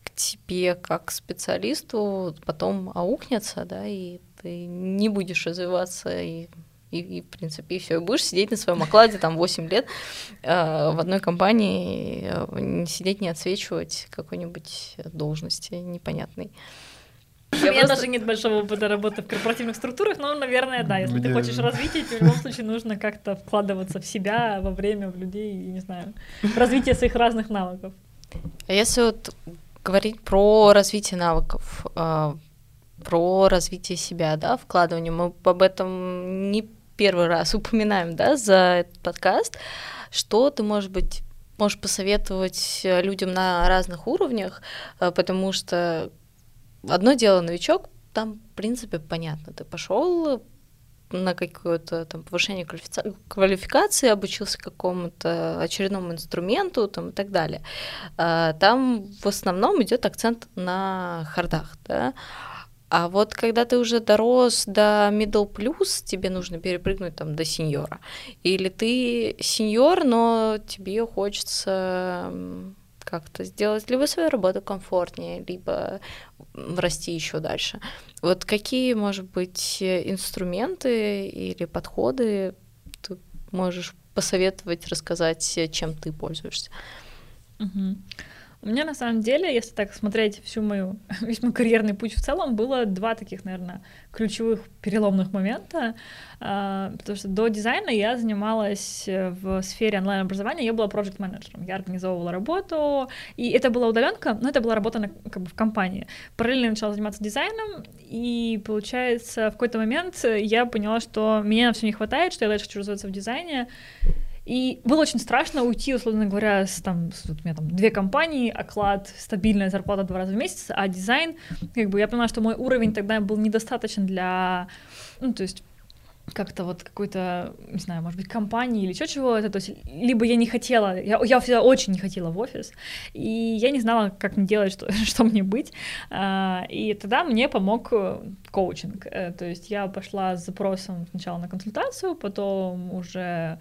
к тебе как специалисту потом аукнется, да, и ты не будешь развиваться и и, и в принципе, и все. И будешь сидеть на своем окладе там 8 лет э, в одной компании, э, не сидеть, не отсвечивать какой-нибудь должности непонятной. У меня просто... даже нет большого опыта работы в корпоративных структурах, но, наверное, да, если Мне... ты хочешь развития, тебе в любом случае нужно как-то вкладываться в себя, во время, в людей, и, не знаю, в развитие своих разных навыков. А если вот говорить про развитие навыков, э, про развитие себя, да, вкладывание, мы об этом не первый раз упоминаем, да, за этот подкаст, что ты, может быть, можешь посоветовать э, людям на разных уровнях, э, потому что одно дело новичок, там, в принципе, понятно, ты пошел на какое-то там повышение квалификации, обучился какому-то очередному инструменту там, и так далее. А, там в основном идет акцент на хардах, да, а вот когда ты уже дорос до middle plus, тебе нужно перепрыгнуть там до сеньора. Или ты сеньор, но тебе хочется как-то сделать либо свою работу комфортнее, либо расти еще дальше. Вот какие, может быть, инструменты или подходы ты можешь посоветовать, рассказать, чем ты пользуешься? Угу. У меня на самом деле, если так смотреть всю мою, *laughs* весь мой карьерный путь в целом, было два таких, наверное, ключевых переломных момента, а, потому что до дизайна я занималась э, в сфере онлайн-образования, я была проект менеджером. Я организовывала работу, и это была удаленка, но это была работа на, как бы в компании. Параллельно начала заниматься дизайном, и получается в какой-то момент я поняла, что меня все не хватает, что я дальше хочу развиваться в дизайне, и было очень страшно уйти, условно говоря, с, там, с, у меня там две компании, оклад, стабильная зарплата два раза в месяц, а дизайн, как бы я поняла, что мой уровень тогда был недостаточен для, ну, то есть как-то вот какой-то, не знаю, может быть, компании или что чего это, то есть либо я не хотела, я, я всегда очень не хотела в офис, и я не знала, как мне делать, что, *laughs* что мне быть, а, и тогда мне помог э, коучинг, э, то есть я пошла с запросом сначала на консультацию, потом уже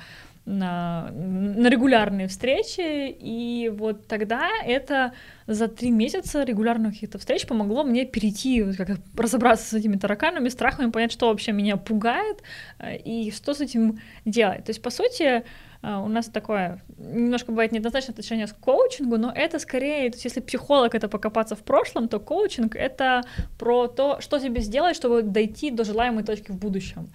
на, на регулярные встречи, и вот тогда это за три месяца регулярных каких-то встреч помогло мне перейти, как разобраться с этими тараканами, страхами, понять, что вообще меня пугает э, и что с этим делать. То есть, по сути, э, у нас такое немножко бывает неоднозначное отношение к коучингу, но это скорее, то есть если психолог это покопаться в прошлом, то коучинг это про то, что тебе сделать, чтобы дойти до желаемой точки в будущем.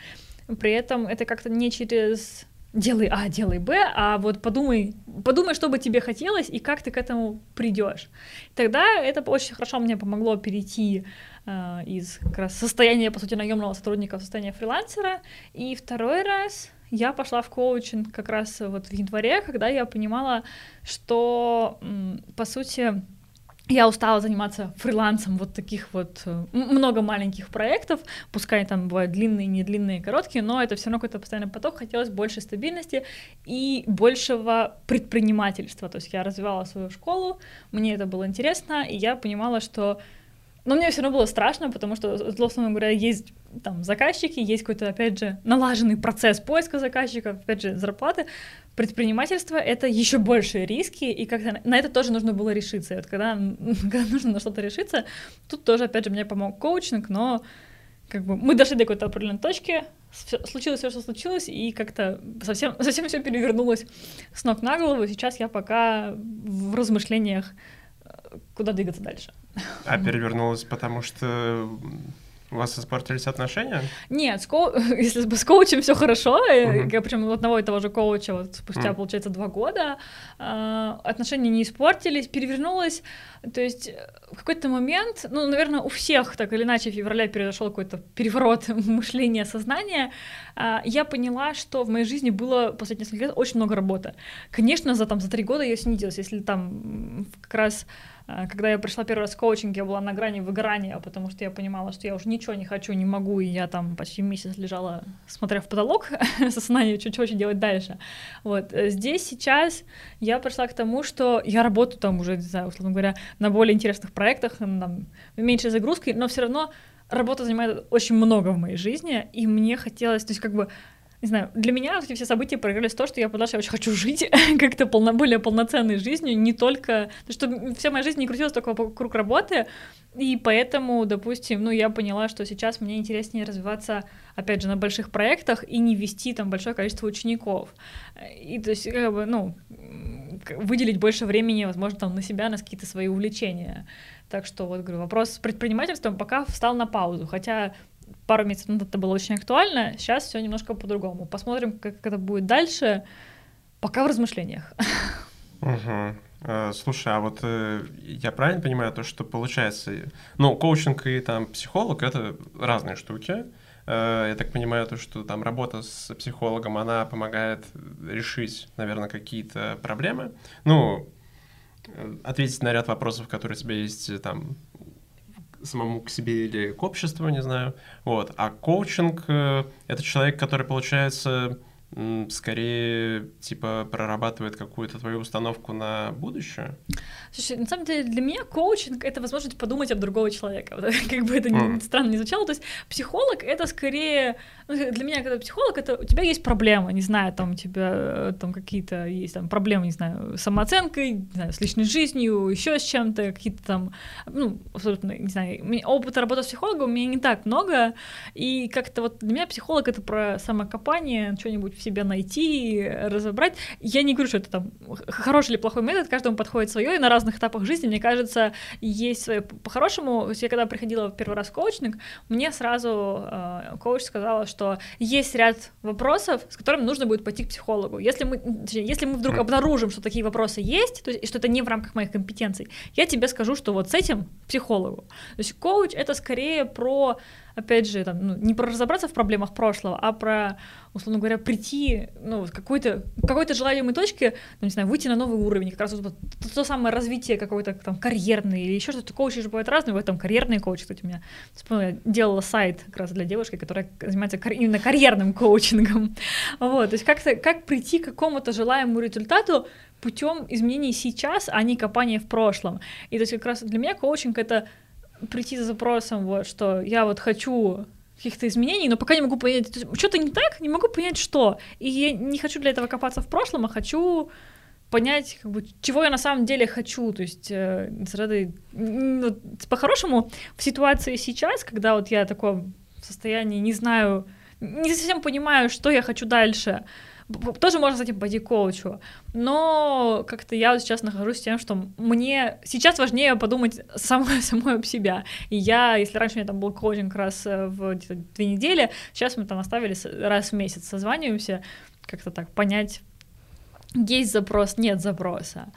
При этом это как-то не через делай А, делай Б, а вот подумай, подумай, что бы тебе хотелось и как ты к этому придешь. Тогда это очень хорошо мне помогло перейти э, из как раз состояния, по сути, наемного сотрудника в состояние фрилансера. И второй раз я пошла в коучинг как раз вот в январе, когда я понимала, что, по сути, я устала заниматься фрилансом вот таких вот э, много маленьких проектов, пускай там бывают длинные, не длинные, короткие, но это все равно какой-то постоянный поток, хотелось больше стабильности и большего предпринимательства, то есть я развивала свою школу, мне это было интересно, и я понимала, что но мне все равно было страшно, потому что, условно говоря, есть там заказчики, есть какой-то, опять же, налаженный процесс поиска заказчиков, опять же, зарплаты. Предпринимательство — это еще большие риски, и как-то на это тоже нужно было решиться. И вот когда, *laughs* когда нужно на что-то решиться, тут тоже, опять же, мне помог коучинг, но как бы мы дошли до какой-то определенной точки, случилось все, что случилось, и как-то совсем, *laughs* совсем все перевернулось с ног на голову. Сейчас я пока в размышлениях, э, куда двигаться дальше. А *laughs* перевернулось, потому что У вас испортились отношения? Нет, с ко... *laughs* если с коучем все хорошо, uh-huh. я причем одного и того же коуча вот спустя, uh-huh. получается, два года, э, отношения не испортились, перевернулось, то есть э, в какой-то момент, ну, наверное, у всех так или иначе в феврале произошел какой-то переворот *laughs* мышления, сознания, э, я поняла, что в моей жизни было после нескольких лет очень много работы. Конечно, за, там, за три года я снизилась, если там как раз когда я пришла первый раз в коучинг, я была на грани выгорания, потому что я понимала, что я уже ничего не хочу, не могу, и я там почти месяц лежала, смотря в потолок, с осознанием, что хочу делать дальше. Вот. Э, здесь сейчас я пришла к тому, что я работаю там уже, не знаю, условно говоря, на более интересных проектах, там, меньшей загрузкой, но все равно работа занимает очень много в моей жизни, и мне хотелось, то есть как бы не знаю, для меня эти все события проигрались в то, что я поняла, что я очень хочу жить *laughs* как-то полно, более полноценной жизнью, не только... То, что вся моя жизнь не крутилась только вокруг работы, и поэтому, допустим, ну, я поняла, что сейчас мне интереснее развиваться, опять же, на больших проектах и не вести там большое количество учеников. И, то есть, как бы, ну, выделить больше времени, возможно, там, на себя, на какие-то свои увлечения. Так что, вот, говорю, вопрос с предпринимательством пока встал на паузу, хотя пару месяцев назад это было очень актуально, сейчас все немножко по-другому. Посмотрим, как это будет дальше, пока в размышлениях. Угу. Слушай, а вот э, я правильно понимаю то, что получается, ну, коучинг и там психолог — это разные штуки. Э, я так понимаю то, что там работа с психологом, она помогает решить, наверное, какие-то проблемы. Ну, ответить на ряд вопросов, которые у тебя есть там самому к себе или к обществу, не знаю. Вот. А коучинг э, — это человек, который, получается, скорее, типа, прорабатывает какую-то твою установку на будущее? Слушай, на самом деле для меня коучинг — это возможность подумать об другого человека. *laughs* как бы это mm. странно не звучало. То есть психолог — это скорее... Ну, для меня, когда психолог, это у тебя есть проблема, не знаю, там у тебя э, там какие-то есть там проблемы, не знаю, с самооценкой, не знаю, с личной жизнью, еще с чем-то, какие-то там, ну, абсолютно, не знаю, опыта работы с психологом у меня не так много, и как-то вот для меня психолог — это про самокопание, что-нибудь в себе найти, разобрать. Я не говорю, что это там хороший или плохой метод, каждому подходит свое, и на разных этапах жизни, мне кажется, есть свое по-хорошему. Я когда приходила в первый раз в коучинг, мне сразу э, коуч сказала, что есть ряд вопросов, с которыми нужно будет пойти к психологу. Если мы, если мы вдруг обнаружим, что такие вопросы есть, то есть, и что это не в рамках моих компетенций, я тебе скажу, что вот с этим психологу. То есть коуч — это скорее про опять же, там, ну, не про разобраться в проблемах прошлого, а про, условно говоря, прийти, ну, какой-то, какой-то желаемой точке, ну, не знаю, выйти на новый уровень, как раз вот, вот то, самое развитие какой-то там карьерный или еще что-то. Коучи же бывают разные, в этом карьерный коуч, кстати, у меня, вспомнила, я делала сайт как раз для девушки, которая занимается кар- именно карьерным коучингом. *laughs* Вот, то есть как-то, как прийти к какому-то желаемому результату, путем изменений сейчас, а не копания в прошлом. И то есть как раз для меня коучинг это прийти за запросом, вот, что я вот хочу каких-то изменений, но пока не могу понять, что-то не так, не могу понять, что. И я не хочу для этого копаться в прошлом, а хочу понять, как бы, чего я на самом деле хочу. То есть, э, ну, по-хорошему, в ситуации сейчас, когда вот я в таком состоянии не знаю, не совсем понимаю, что я хочу дальше, тоже можно с этим пойти к коучу, но как-то я сейчас нахожусь тем, что мне сейчас важнее подумать самой, *laughs* самой об себя. И я, если раньше у меня там был коучинг раз э, в две недели, сейчас мы там оставили раз в месяц созваниваемся, как-то так понять, есть запрос, нет запроса.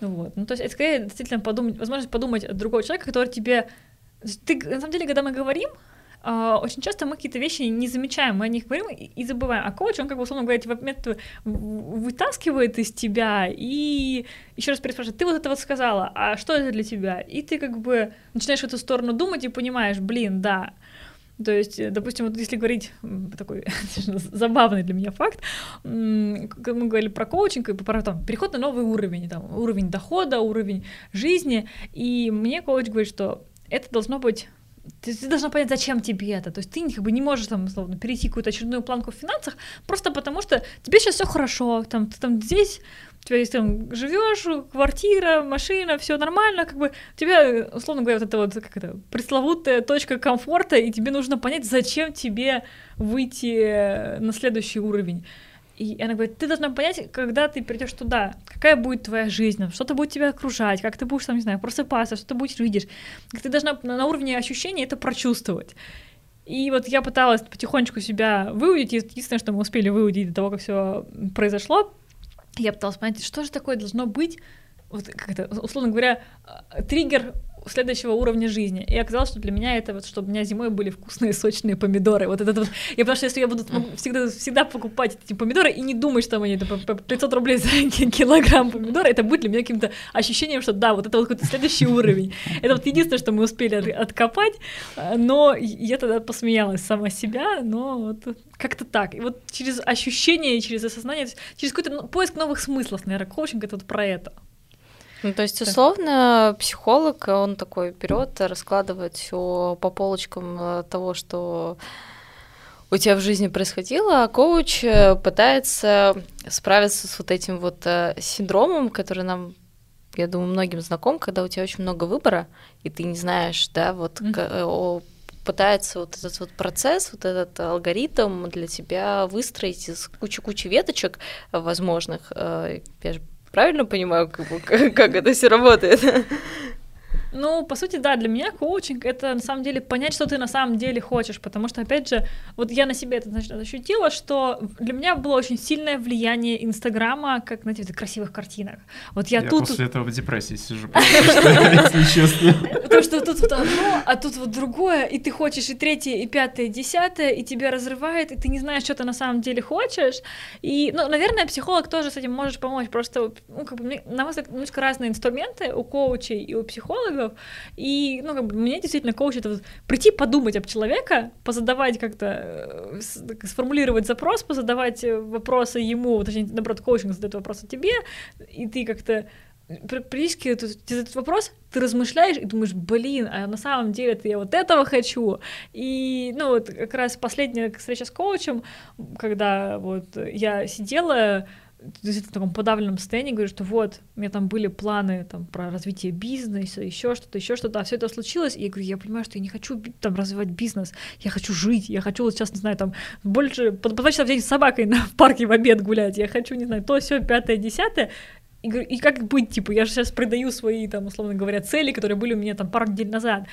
Вот. Ну, то есть это скорее действительно подумать, возможность подумать о другого человека, который тебе... Ты, на самом деле, когда мы говорим, очень часто мы какие-то вещи не замечаем, мы о них говорим и, забываем. А коуч, он, как бы, условно говоря, эти методы вытаскивает из тебя и еще раз переспрашивает, ты вот это вот сказала, а что это для тебя? И ты как бы начинаешь в эту сторону думать и понимаешь, блин, да, то есть, э, допустим, вот если говорить такой *laughs* забавный для меня факт, мы говорили про коучинг и про там, переход на новый уровень, там, уровень дохода, уровень жизни, и мне коуч говорит, что это должно быть ты, ты должна понять, зачем тебе это. То есть ты как бы не можешь там, условно, перейти какую-то очередную планку в финансах, просто потому что тебе сейчас все хорошо, там, ты там здесь, у тебя есть там живешь, квартира, машина, все нормально, как бы у тебя, условно говоря, вот это вот как это, пресловутая точка комфорта, и тебе нужно понять, зачем тебе выйти на следующий уровень. И она говорит, ты должна понять, когда ты придешь туда, какая будет твоя жизнь, что-то будет тебя окружать, как ты будешь там, не знаю, просыпаться, что ты будешь. Как ты должна на уровне ощущений это прочувствовать. И вот я пыталась потихонечку себя выудить, единственное, что мы успели выудить до того, как все произошло, я пыталась понять, что же такое должно быть, вот как это, условно говоря, э, триггер следующего уровня жизни. И оказалось, что для меня это вот, чтобы у меня зимой были вкусные сочные помидоры. Вот это вот. Я потому что если я буду всегда, всегда покупать эти помидоры и не думать, что они это по 500 рублей за *laughs* килограмм помидора, это будет для меня каким-то ощущением, что да, вот это вот какой-то следующий уровень. Это вот единственное, что мы успели откопать, но я тогда посмеялась сама себя, но вот как-то так. И вот через ощущение, через осознание, через какой-то ну, поиск новых смыслов, наверное, коучинг — это вот про это. Ну, то есть, условно, психолог, он такой берет, раскладывает все по полочкам э, того, что у тебя в жизни происходило, а коуч э, пытается справиться с вот этим вот э, синдромом, который нам, я думаю, многим знаком, когда у тебя очень много выбора, и ты не знаешь, да, вот mm-hmm. пытается вот этот вот процесс, вот этот алгоритм для тебя выстроить из кучи-кучи веточек возможных. Я же правильно понимаю, как, *laughs* как это все работает? Ну, по сути, да, для меня коучинг — это, на самом деле, понять, что ты на самом деле хочешь, потому что, опять же, вот я на себе это значит, ощутила, что для меня было очень сильное влияние Инстаграма, как, знаете, в красивых картинок. Вот я, я тут... после этого в депрессии сижу, *laughs* *laughs* если честно. Потому что тут вот одно, а тут вот другое, и ты хочешь и третье, и пятое, и десятое, и тебя разрывает, и ты не знаешь, что ты на самом деле хочешь. И, ну, наверное, психолог тоже с этим может помочь, просто, ну, как бы, на мой взгляд, немножко разные инструменты у коучей и у психологов, психологов, и, ну, как бы, мне действительно коуч — это вот прийти подумать об человека, позадавать как-то, э, сформулировать запрос, позадавать э, вопросы ему, точнее, наоборот, коучинг задает вопросы тебе, и ты как-то практически этот вопрос ты размышляешь и думаешь, блин, а на самом деле я вот этого хочу. И, ну, вот как раз последняя встреча с коучем, когда вот я сидела, в таком подавленном состоянии, говорю, что вот, у меня там были планы там, про развитие бизнеса, еще что-то, еще что-то, а все это случилось, и я говорю, я понимаю, что я не хочу там развивать бизнес, я хочу жить, я хочу вот сейчас, не знаю, там, больше, по, по два часа в день с собакой на, в парке в обед гулять, я хочу, не знаю, то, все, пятое, десятое, и, говорю, и как быть, типа, я же сейчас продаю свои, там, условно говоря, цели, которые были у меня там пару недель назад.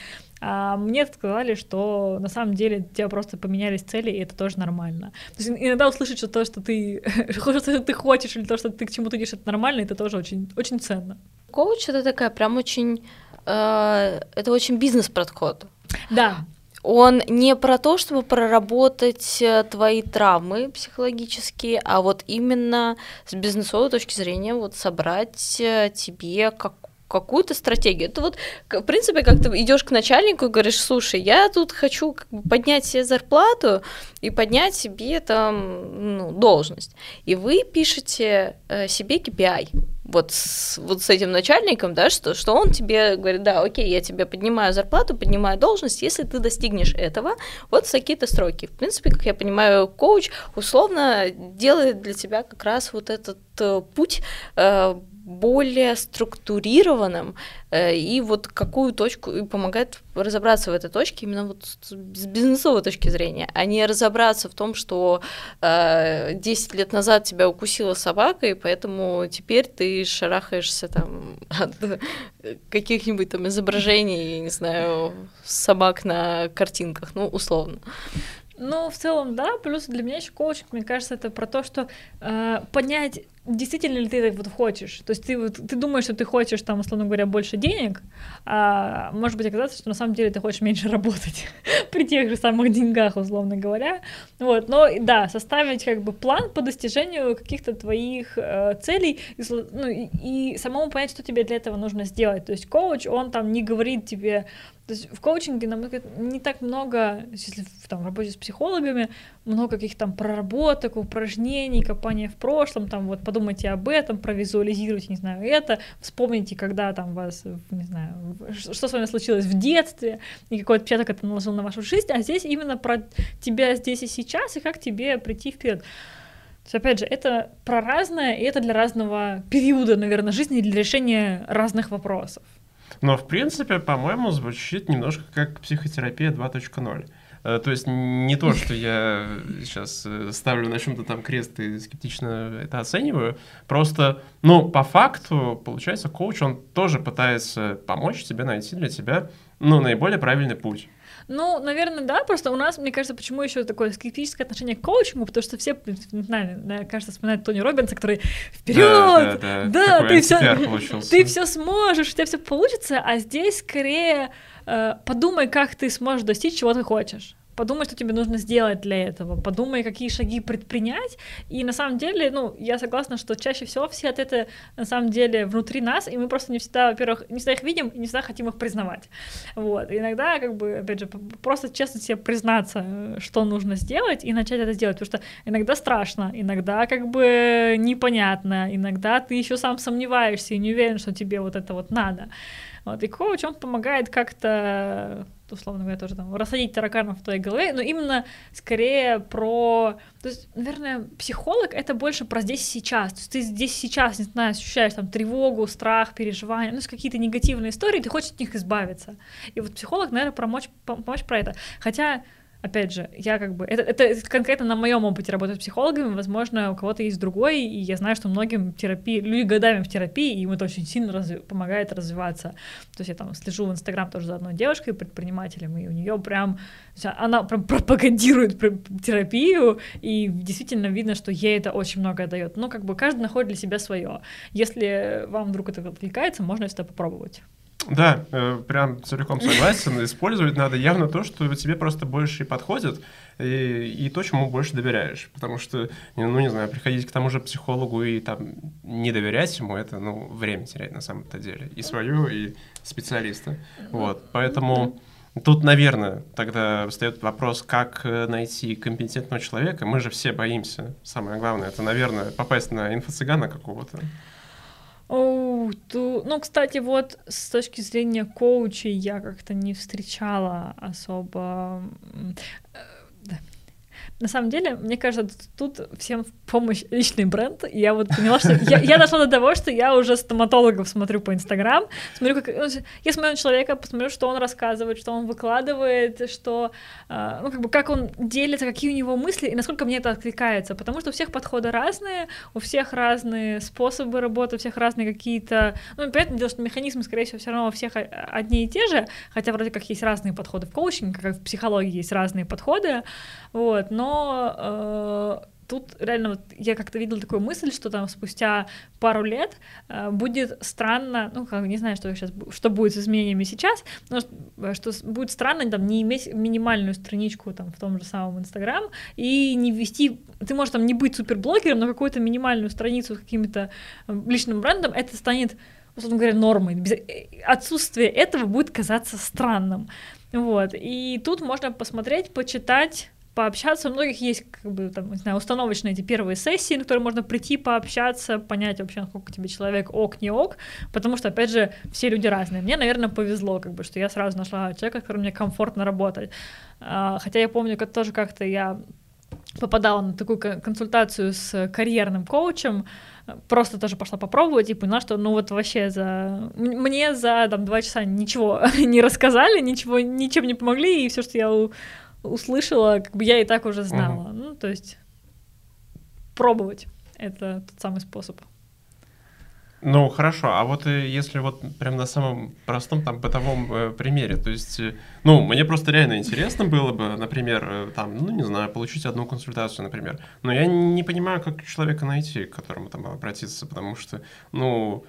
А мне сказали, что на самом деле у тебя просто поменялись цели, и это тоже нормально. То есть иногда услышать, что то, что ты, *laughs* что ты хочешь, или то, что ты к чему-то идешь, это нормально, это тоже очень, очень ценно. Коуч — это такая прям очень... Э, это очень бизнес-подход. Да, он не про то, чтобы проработать э, твои травмы психологические, а вот именно с бизнесовой точки зрения вот собрать э, тебе как какую-то стратегию. Это вот, в принципе, как ты идешь к начальнику и говоришь, слушай, я тут хочу поднять себе зарплату и поднять себе там ну, должность. И вы пишете э, себе KPI вот с, вот с этим начальником, да, что, что он тебе говорит, да, окей, я тебе поднимаю зарплату, поднимаю должность, если ты достигнешь этого, вот такие-то сроки. В принципе, как я понимаю, коуч условно делает для тебя как раз вот этот э, путь э, более структурированным э, и вот какую точку и помогает разобраться в этой точке именно вот с бизнесовой точки зрения, а не разобраться в том, что э, 10 лет назад тебя укусила собака, и поэтому теперь ты шарахаешься там *laughs* от каких-нибудь там изображений, не знаю, собак на картинках, ну, условно. Ну, в целом, да. Плюс для меня еще коучинг, мне кажется, это про то, что э, понять действительно ли ты вот хочешь? То есть ты, вот, ты думаешь, что ты хочешь, там, условно говоря, больше денег, а может быть оказаться, что на самом деле ты хочешь меньше *laughs* работать *laughs* при тех же самых деньгах, условно говоря. Вот, но да, составить как бы план по достижению каких-то твоих э, целей и, ну, и, и самому понять, что тебе для этого нужно сделать. То есть коуч, он там не говорит тебе, то есть в коучинге, на мой взгляд, не так много, если в там, работе с психологами, много каких-то там проработок, упражнений, копания в прошлом, там вот подумайте об этом, провизуализируйте, не знаю, это, вспомните, когда там вас, не знаю, что с вами случилось в детстве, и какой отпечаток это наложил на вашу жизнь, а здесь именно про тебя здесь и сейчас, и как тебе прийти вперед. То есть, опять же, это про разное, и это для разного периода, наверное, жизни, для решения разных вопросов. Но, в принципе, по-моему, звучит немножко как психотерапия 2.0. Э, то есть не то, что я сейчас э, ставлю на чем-то там крест и скептично это оцениваю, просто, ну, по факту, получается, коуч, он тоже пытается помочь тебе найти для тебя, ну, наиболее правильный путь. Ну, наверное, да, просто у нас, мне кажется, почему еще такое скептическое отношение к коучингу, потому что все, не знаю, мне кажется, вспоминают Тони Робинса, который вперед, да, да, да, да ты все, ты все сможешь, у тебя все получится, а здесь скорее э, подумай, как ты сможешь достичь чего ты хочешь подумай, что тебе нужно сделать для этого, подумай, какие шаги предпринять, и на самом деле, ну, я согласна, что чаще всего все от это на самом деле внутри нас, и мы просто не всегда, во-первых, не всегда их видим, и не всегда хотим их признавать, вот, и иногда, как бы, опять же, просто честно себе признаться, что нужно сделать, и начать это делать, потому что иногда страшно, иногда, как бы, непонятно, иногда ты еще сам сомневаешься и не уверен, что тебе вот это вот надо, вот, и коуч, он помогает как-то условно говоря, тоже там рассадить тараканов в твоей голове, но именно скорее про... То есть, наверное, психолог — это больше про здесь сейчас. То есть ты здесь сейчас, не знаю, ощущаешь там тревогу, страх, переживания, ну, какие-то негативные истории, ты хочешь от них избавиться. И вот психолог, наверное, помочь, помочь про это. Хотя опять же, я как бы... Это, это конкретно на моем опыте работы с психологами, возможно, у кого-то есть другой, и я знаю, что многим терапии, люди годами в терапии, и им это очень сильно разви- помогает развиваться. То есть я там слежу в Инстаграм тоже за одной девушкой, предпринимателем, и у нее прям... Она прям пропагандирует терапию, и действительно видно, что ей это очень многое дает. Но как бы каждый находит для себя свое. Если вам вдруг это отвлекается, можно это попробовать. Да, э, прям целиком согласен. Использовать надо явно то, что тебе просто больше подходит, и, и то, чему больше доверяешь. Потому что, ну, не знаю, приходить к тому же психологу и там не доверять ему, это, ну, время терять на самом-то деле. И свое, и специалиста. Вот, поэтому... Тут, наверное, тогда встает вопрос, как э, найти компетентного человека. Мы же все боимся. Самое главное, это, наверное, попасть на инфо-цыгана какого-то. Оу, ту... Ну, кстати, вот с точки зрения коучей я как-то не встречала особо на самом деле, мне кажется, тут всем в помощь личный бренд. Я вот поняла, что я, я дошла до того, что я уже стоматологов смотрю по Инстаграм, смотрю, как ну, я смотрю на человека, посмотрю, что он рассказывает, что он выкладывает, что э, ну как бы как он делится, какие у него мысли и насколько мне это откликается, потому что у всех подходы разные, у всех разные способы работы, у всех разные какие-то, ну понятное дело, что механизмы, скорее всего, все равно у всех одни и те же, хотя вроде как есть разные подходы в коучинге, как и в психологии есть разные подходы, вот, но э, тут реально вот я как-то видела такую мысль, что там спустя пару лет э, будет странно, ну, как не знаю, что сейчас, что будет с изменениями сейчас, но что будет странно там не иметь минимальную страничку там в том же самом Инстаграм и не вести, ты можешь там не быть суперблогером, но какую-то минимальную страницу с каким-то э, личным брендом, это станет условно говоря, нормой. Э, отсутствие этого будет казаться странным. Вот. И тут можно посмотреть, почитать пообщаться. У многих есть, как бы, там, не знаю, установочные эти первые сессии, на которые можно прийти, пообщаться, понять вообще, насколько тебе человек ок, не ок, потому что, опять же, все люди разные. Мне, наверное, повезло, как бы, что я сразу нашла человека, с которым мне комфортно работать. А, хотя я помню, как тоже как-то я попадала на такую консультацию с карьерным коучем, просто тоже пошла попробовать и поняла, что ну вот вообще за мне за там два часа ничего *laughs* не рассказали, ничего ничем не помогли, и все, что я услышала, как бы я и так уже знала. Угу. Ну, то есть пробовать — это тот самый способ. Ну, хорошо, а вот э, если вот прям на самом простом там бытовом э, примере, то есть, э, ну, мне просто реально интересно было бы, например, э, там, ну, не знаю, получить одну консультацию, например, но я не понимаю, как человека найти, к которому там обратиться, потому что, ну,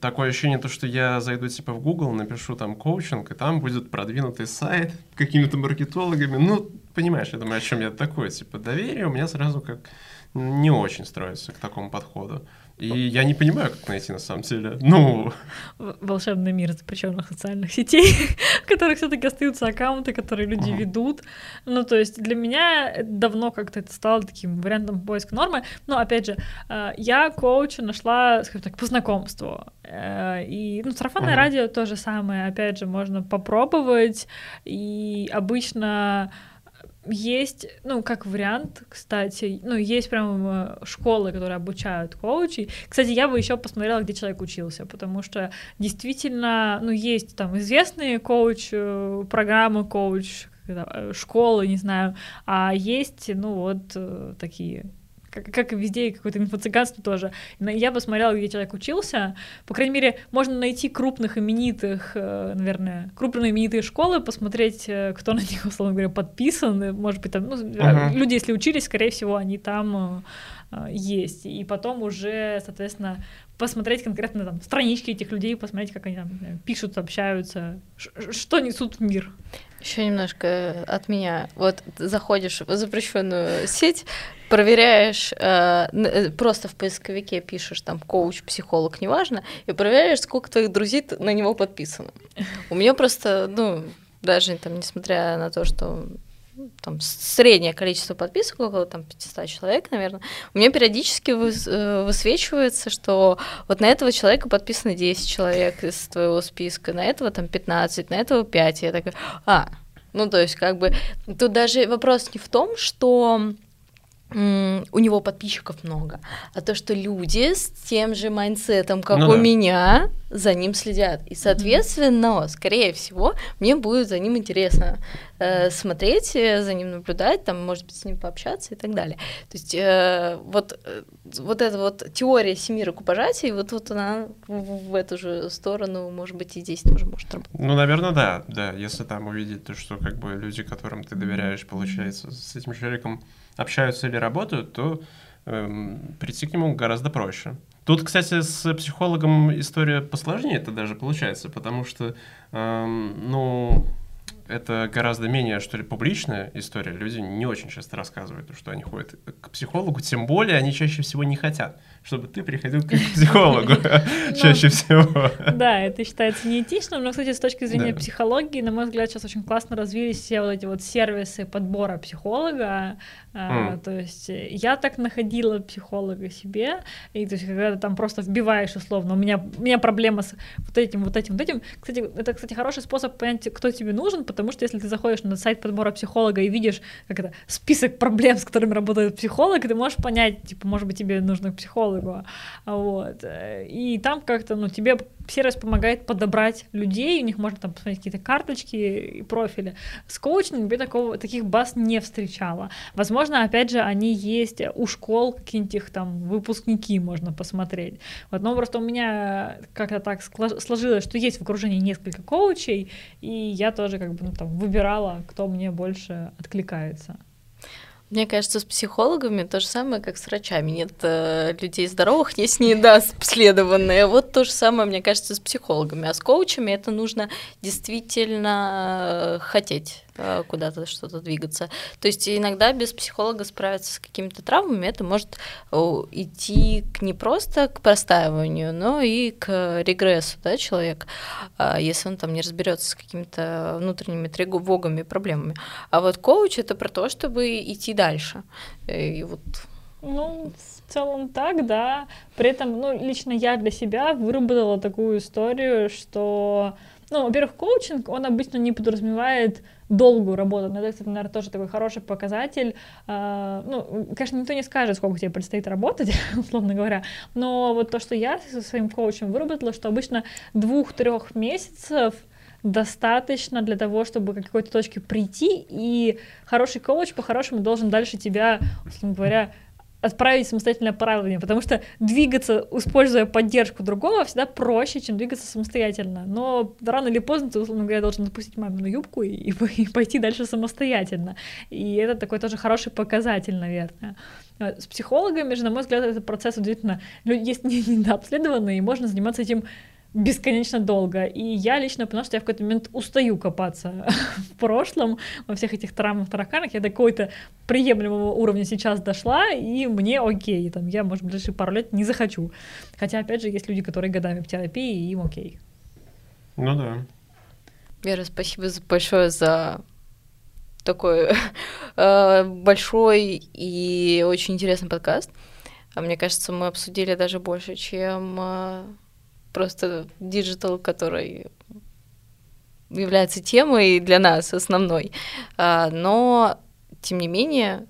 такое ощущение, то, что я зайду типа в Google, напишу там коучинг, и там будет продвинутый сайт какими-то маркетологами. Ну, понимаешь, я думаю, о чем я такое, типа доверие у меня сразу как не очень строится к такому подходу. И я не понимаю, как найти на самом деле. Ну. Волшебный мир запрещенных социальных сетей, *laughs* в которых все-таки остаются аккаунты, которые люди uh-huh. ведут. Ну, то есть для меня давно как-то это стало таким вариантом поиска нормы. Но опять же, э, я коуча нашла, скажем так, по знакомству. Э, и ну, сарафанное uh-huh. радио то же самое, опять же, можно попробовать. И обычно есть, ну, как вариант, кстати, ну, есть прям э, школы, которые обучают коучей. Кстати, я бы еще посмотрела, где человек учился, потому что действительно, ну, есть там известные коуч, э, программы коуч, э, школы, не знаю, а есть, ну, вот такие как, как и везде, какое-то инфо-цыганство тоже. Я посмотрела, где человек учился. По крайней мере, можно найти крупных именитых, э, наверное, крупные именитые школы, посмотреть, э, кто на них, условно говоря, подписан. Может быть, там, ну, uh-huh. люди, если учились, скорее всего, они там есть. И потом уже, соответственно, посмотреть конкретно там странички этих людей, посмотреть, как они там пишут, общаются, что несут в мир. Еще немножко от меня. Вот заходишь в запрещенную сеть, проверяешь, э, э, просто в поисковике пишешь там коуч, психолог, неважно, и проверяешь, сколько твоих друзей на него подписано. У меня просто, ну, даже там, несмотря на то, что там среднее количество подписок, около там 500 человек, наверное, у меня периодически э, высвечивается, что вот на этого человека подписано 10 человек из твоего списка, на этого там 15, на этого 5. И я такая, а, ну то есть как бы тут даже вопрос не в том, что у него подписчиков много, а то, что люди с тем же майндсетом, как ну, у да. меня, за ним следят. И, соответственно, mm-hmm. скорее всего, мне будет за ним интересно э, смотреть, э, за ним наблюдать, там, может быть, с ним пообщаться и так далее. То есть э, вот, э, вот эта вот теория семи рукопожатий, вот, вот она в, в эту же сторону, может быть, и здесь тоже может работать. Ну, наверное, да, да. Если там увидеть то, что как бы люди, которым ты доверяешь, получается, с этим человеком общаются или работают, то эм, прийти к нему гораздо проще. Тут, кстати, с психологом история посложнее это даже получается, потому что, эм, ну, это гораздо менее, что ли, публичная история. Люди не очень часто рассказывают, что они ходят к психологу, тем более они чаще всего не хотят чтобы ты приходил к *laughs* психологу *laughs* чаще всего. Да, это считается неэтичным, но, кстати, с точки зрения психологии, на мой взгляд, сейчас очень классно развились все вот эти вот сервисы подбора психолога. А, то есть я так находила психолога себе, и то есть когда ты там просто вбиваешь условно, у меня, у меня проблема с вот этим, вот этим, вот этим. Кстати, это, кстати, хороший способ понять, кто тебе нужен, потому что если ты заходишь на сайт подбора психолога и видишь как это, список проблем, с которыми работает психолог, ты можешь понять, типа, может быть, тебе нужно к психологу, его. Вот. И там как-то, ну, тебе сервис помогает подобрать людей, у них можно там посмотреть какие-то карточки и профили. С коучингом я такого, таких баз не встречала. Возможно, опять же, они есть у школ, какие-нибудь их там выпускники можно посмотреть. Вот, но просто у меня как-то так сложилось, что есть в окружении несколько коучей, и я тоже как бы ну, там выбирала, кто мне больше откликается. Мне кажется, с психологами то же самое, как с врачами. Нет э, людей здоровых, есть недообследованные. Вот то же самое, мне кажется, с психологами. А с коучами это нужно действительно э, хотеть куда-то что-то двигаться. То есть иногда без психолога справиться с какими-то травмами это может идти к не просто к простаиванию, но и к регрессу, да, человек, а если он там не разберется с какими-то внутренними тревогами, проблемами. А вот коуч это про то, чтобы идти дальше. И вот ну, в целом так, да. При этом, ну, лично я для себя выработала такую историю, что, ну, во-первых, коучинг, он обычно не подразумевает долгую работу. Но это, кстати, наверное, тоже такой хороший показатель. А, ну, конечно, никто не скажет, сколько тебе предстоит работать, *laughs* условно говоря, но вот то, что я со своим коучем выработала, что обычно двух-трех месяцев достаточно для того, чтобы к какой-то точке прийти, и хороший коуч по-хорошему должен дальше тебя, условно говоря, отправить самостоятельное плавание, потому что двигаться, используя поддержку другого, всегда проще, чем двигаться самостоятельно. Но рано или поздно ты, условно говоря, должен запустить мамину юбку и, и пойти дальше самостоятельно. И это такой тоже хороший показатель, наверное. С психологами же, на мой взгляд, этот процесс удивительно есть недообследованный, и можно заниматься этим бесконечно долго. И я лично поняла, что я в какой-то момент устаю копаться *laughs* в прошлом, во всех этих травмах, тараканах. Я до какого-то приемлемого уровня сейчас дошла, и мне окей. Там, я, может, в ближайшие пару лет не захочу. Хотя, опять же, есть люди, которые годами в терапии, и им окей. Ну да. Вера, спасибо большое за такой *laughs* э, большой и очень интересный подкаст. А мне кажется, мы обсудили даже больше, чем э, просто digital, который является темой для нас основной. А, но, тем не менее,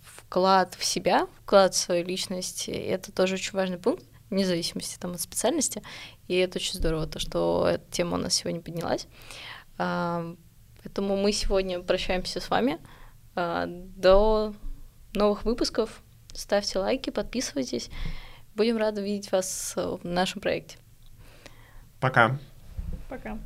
вклад в себя, вклад в свою личность — это тоже очень важный пункт, вне зависимости там, от специальности. И это очень здорово, то, что эта тема у нас сегодня поднялась. А, поэтому мы сегодня прощаемся с вами. А, до новых выпусков. ставьте лайки, подписывайтесь. Будем рады видеть вас в нашем проекте. Пока. Пока.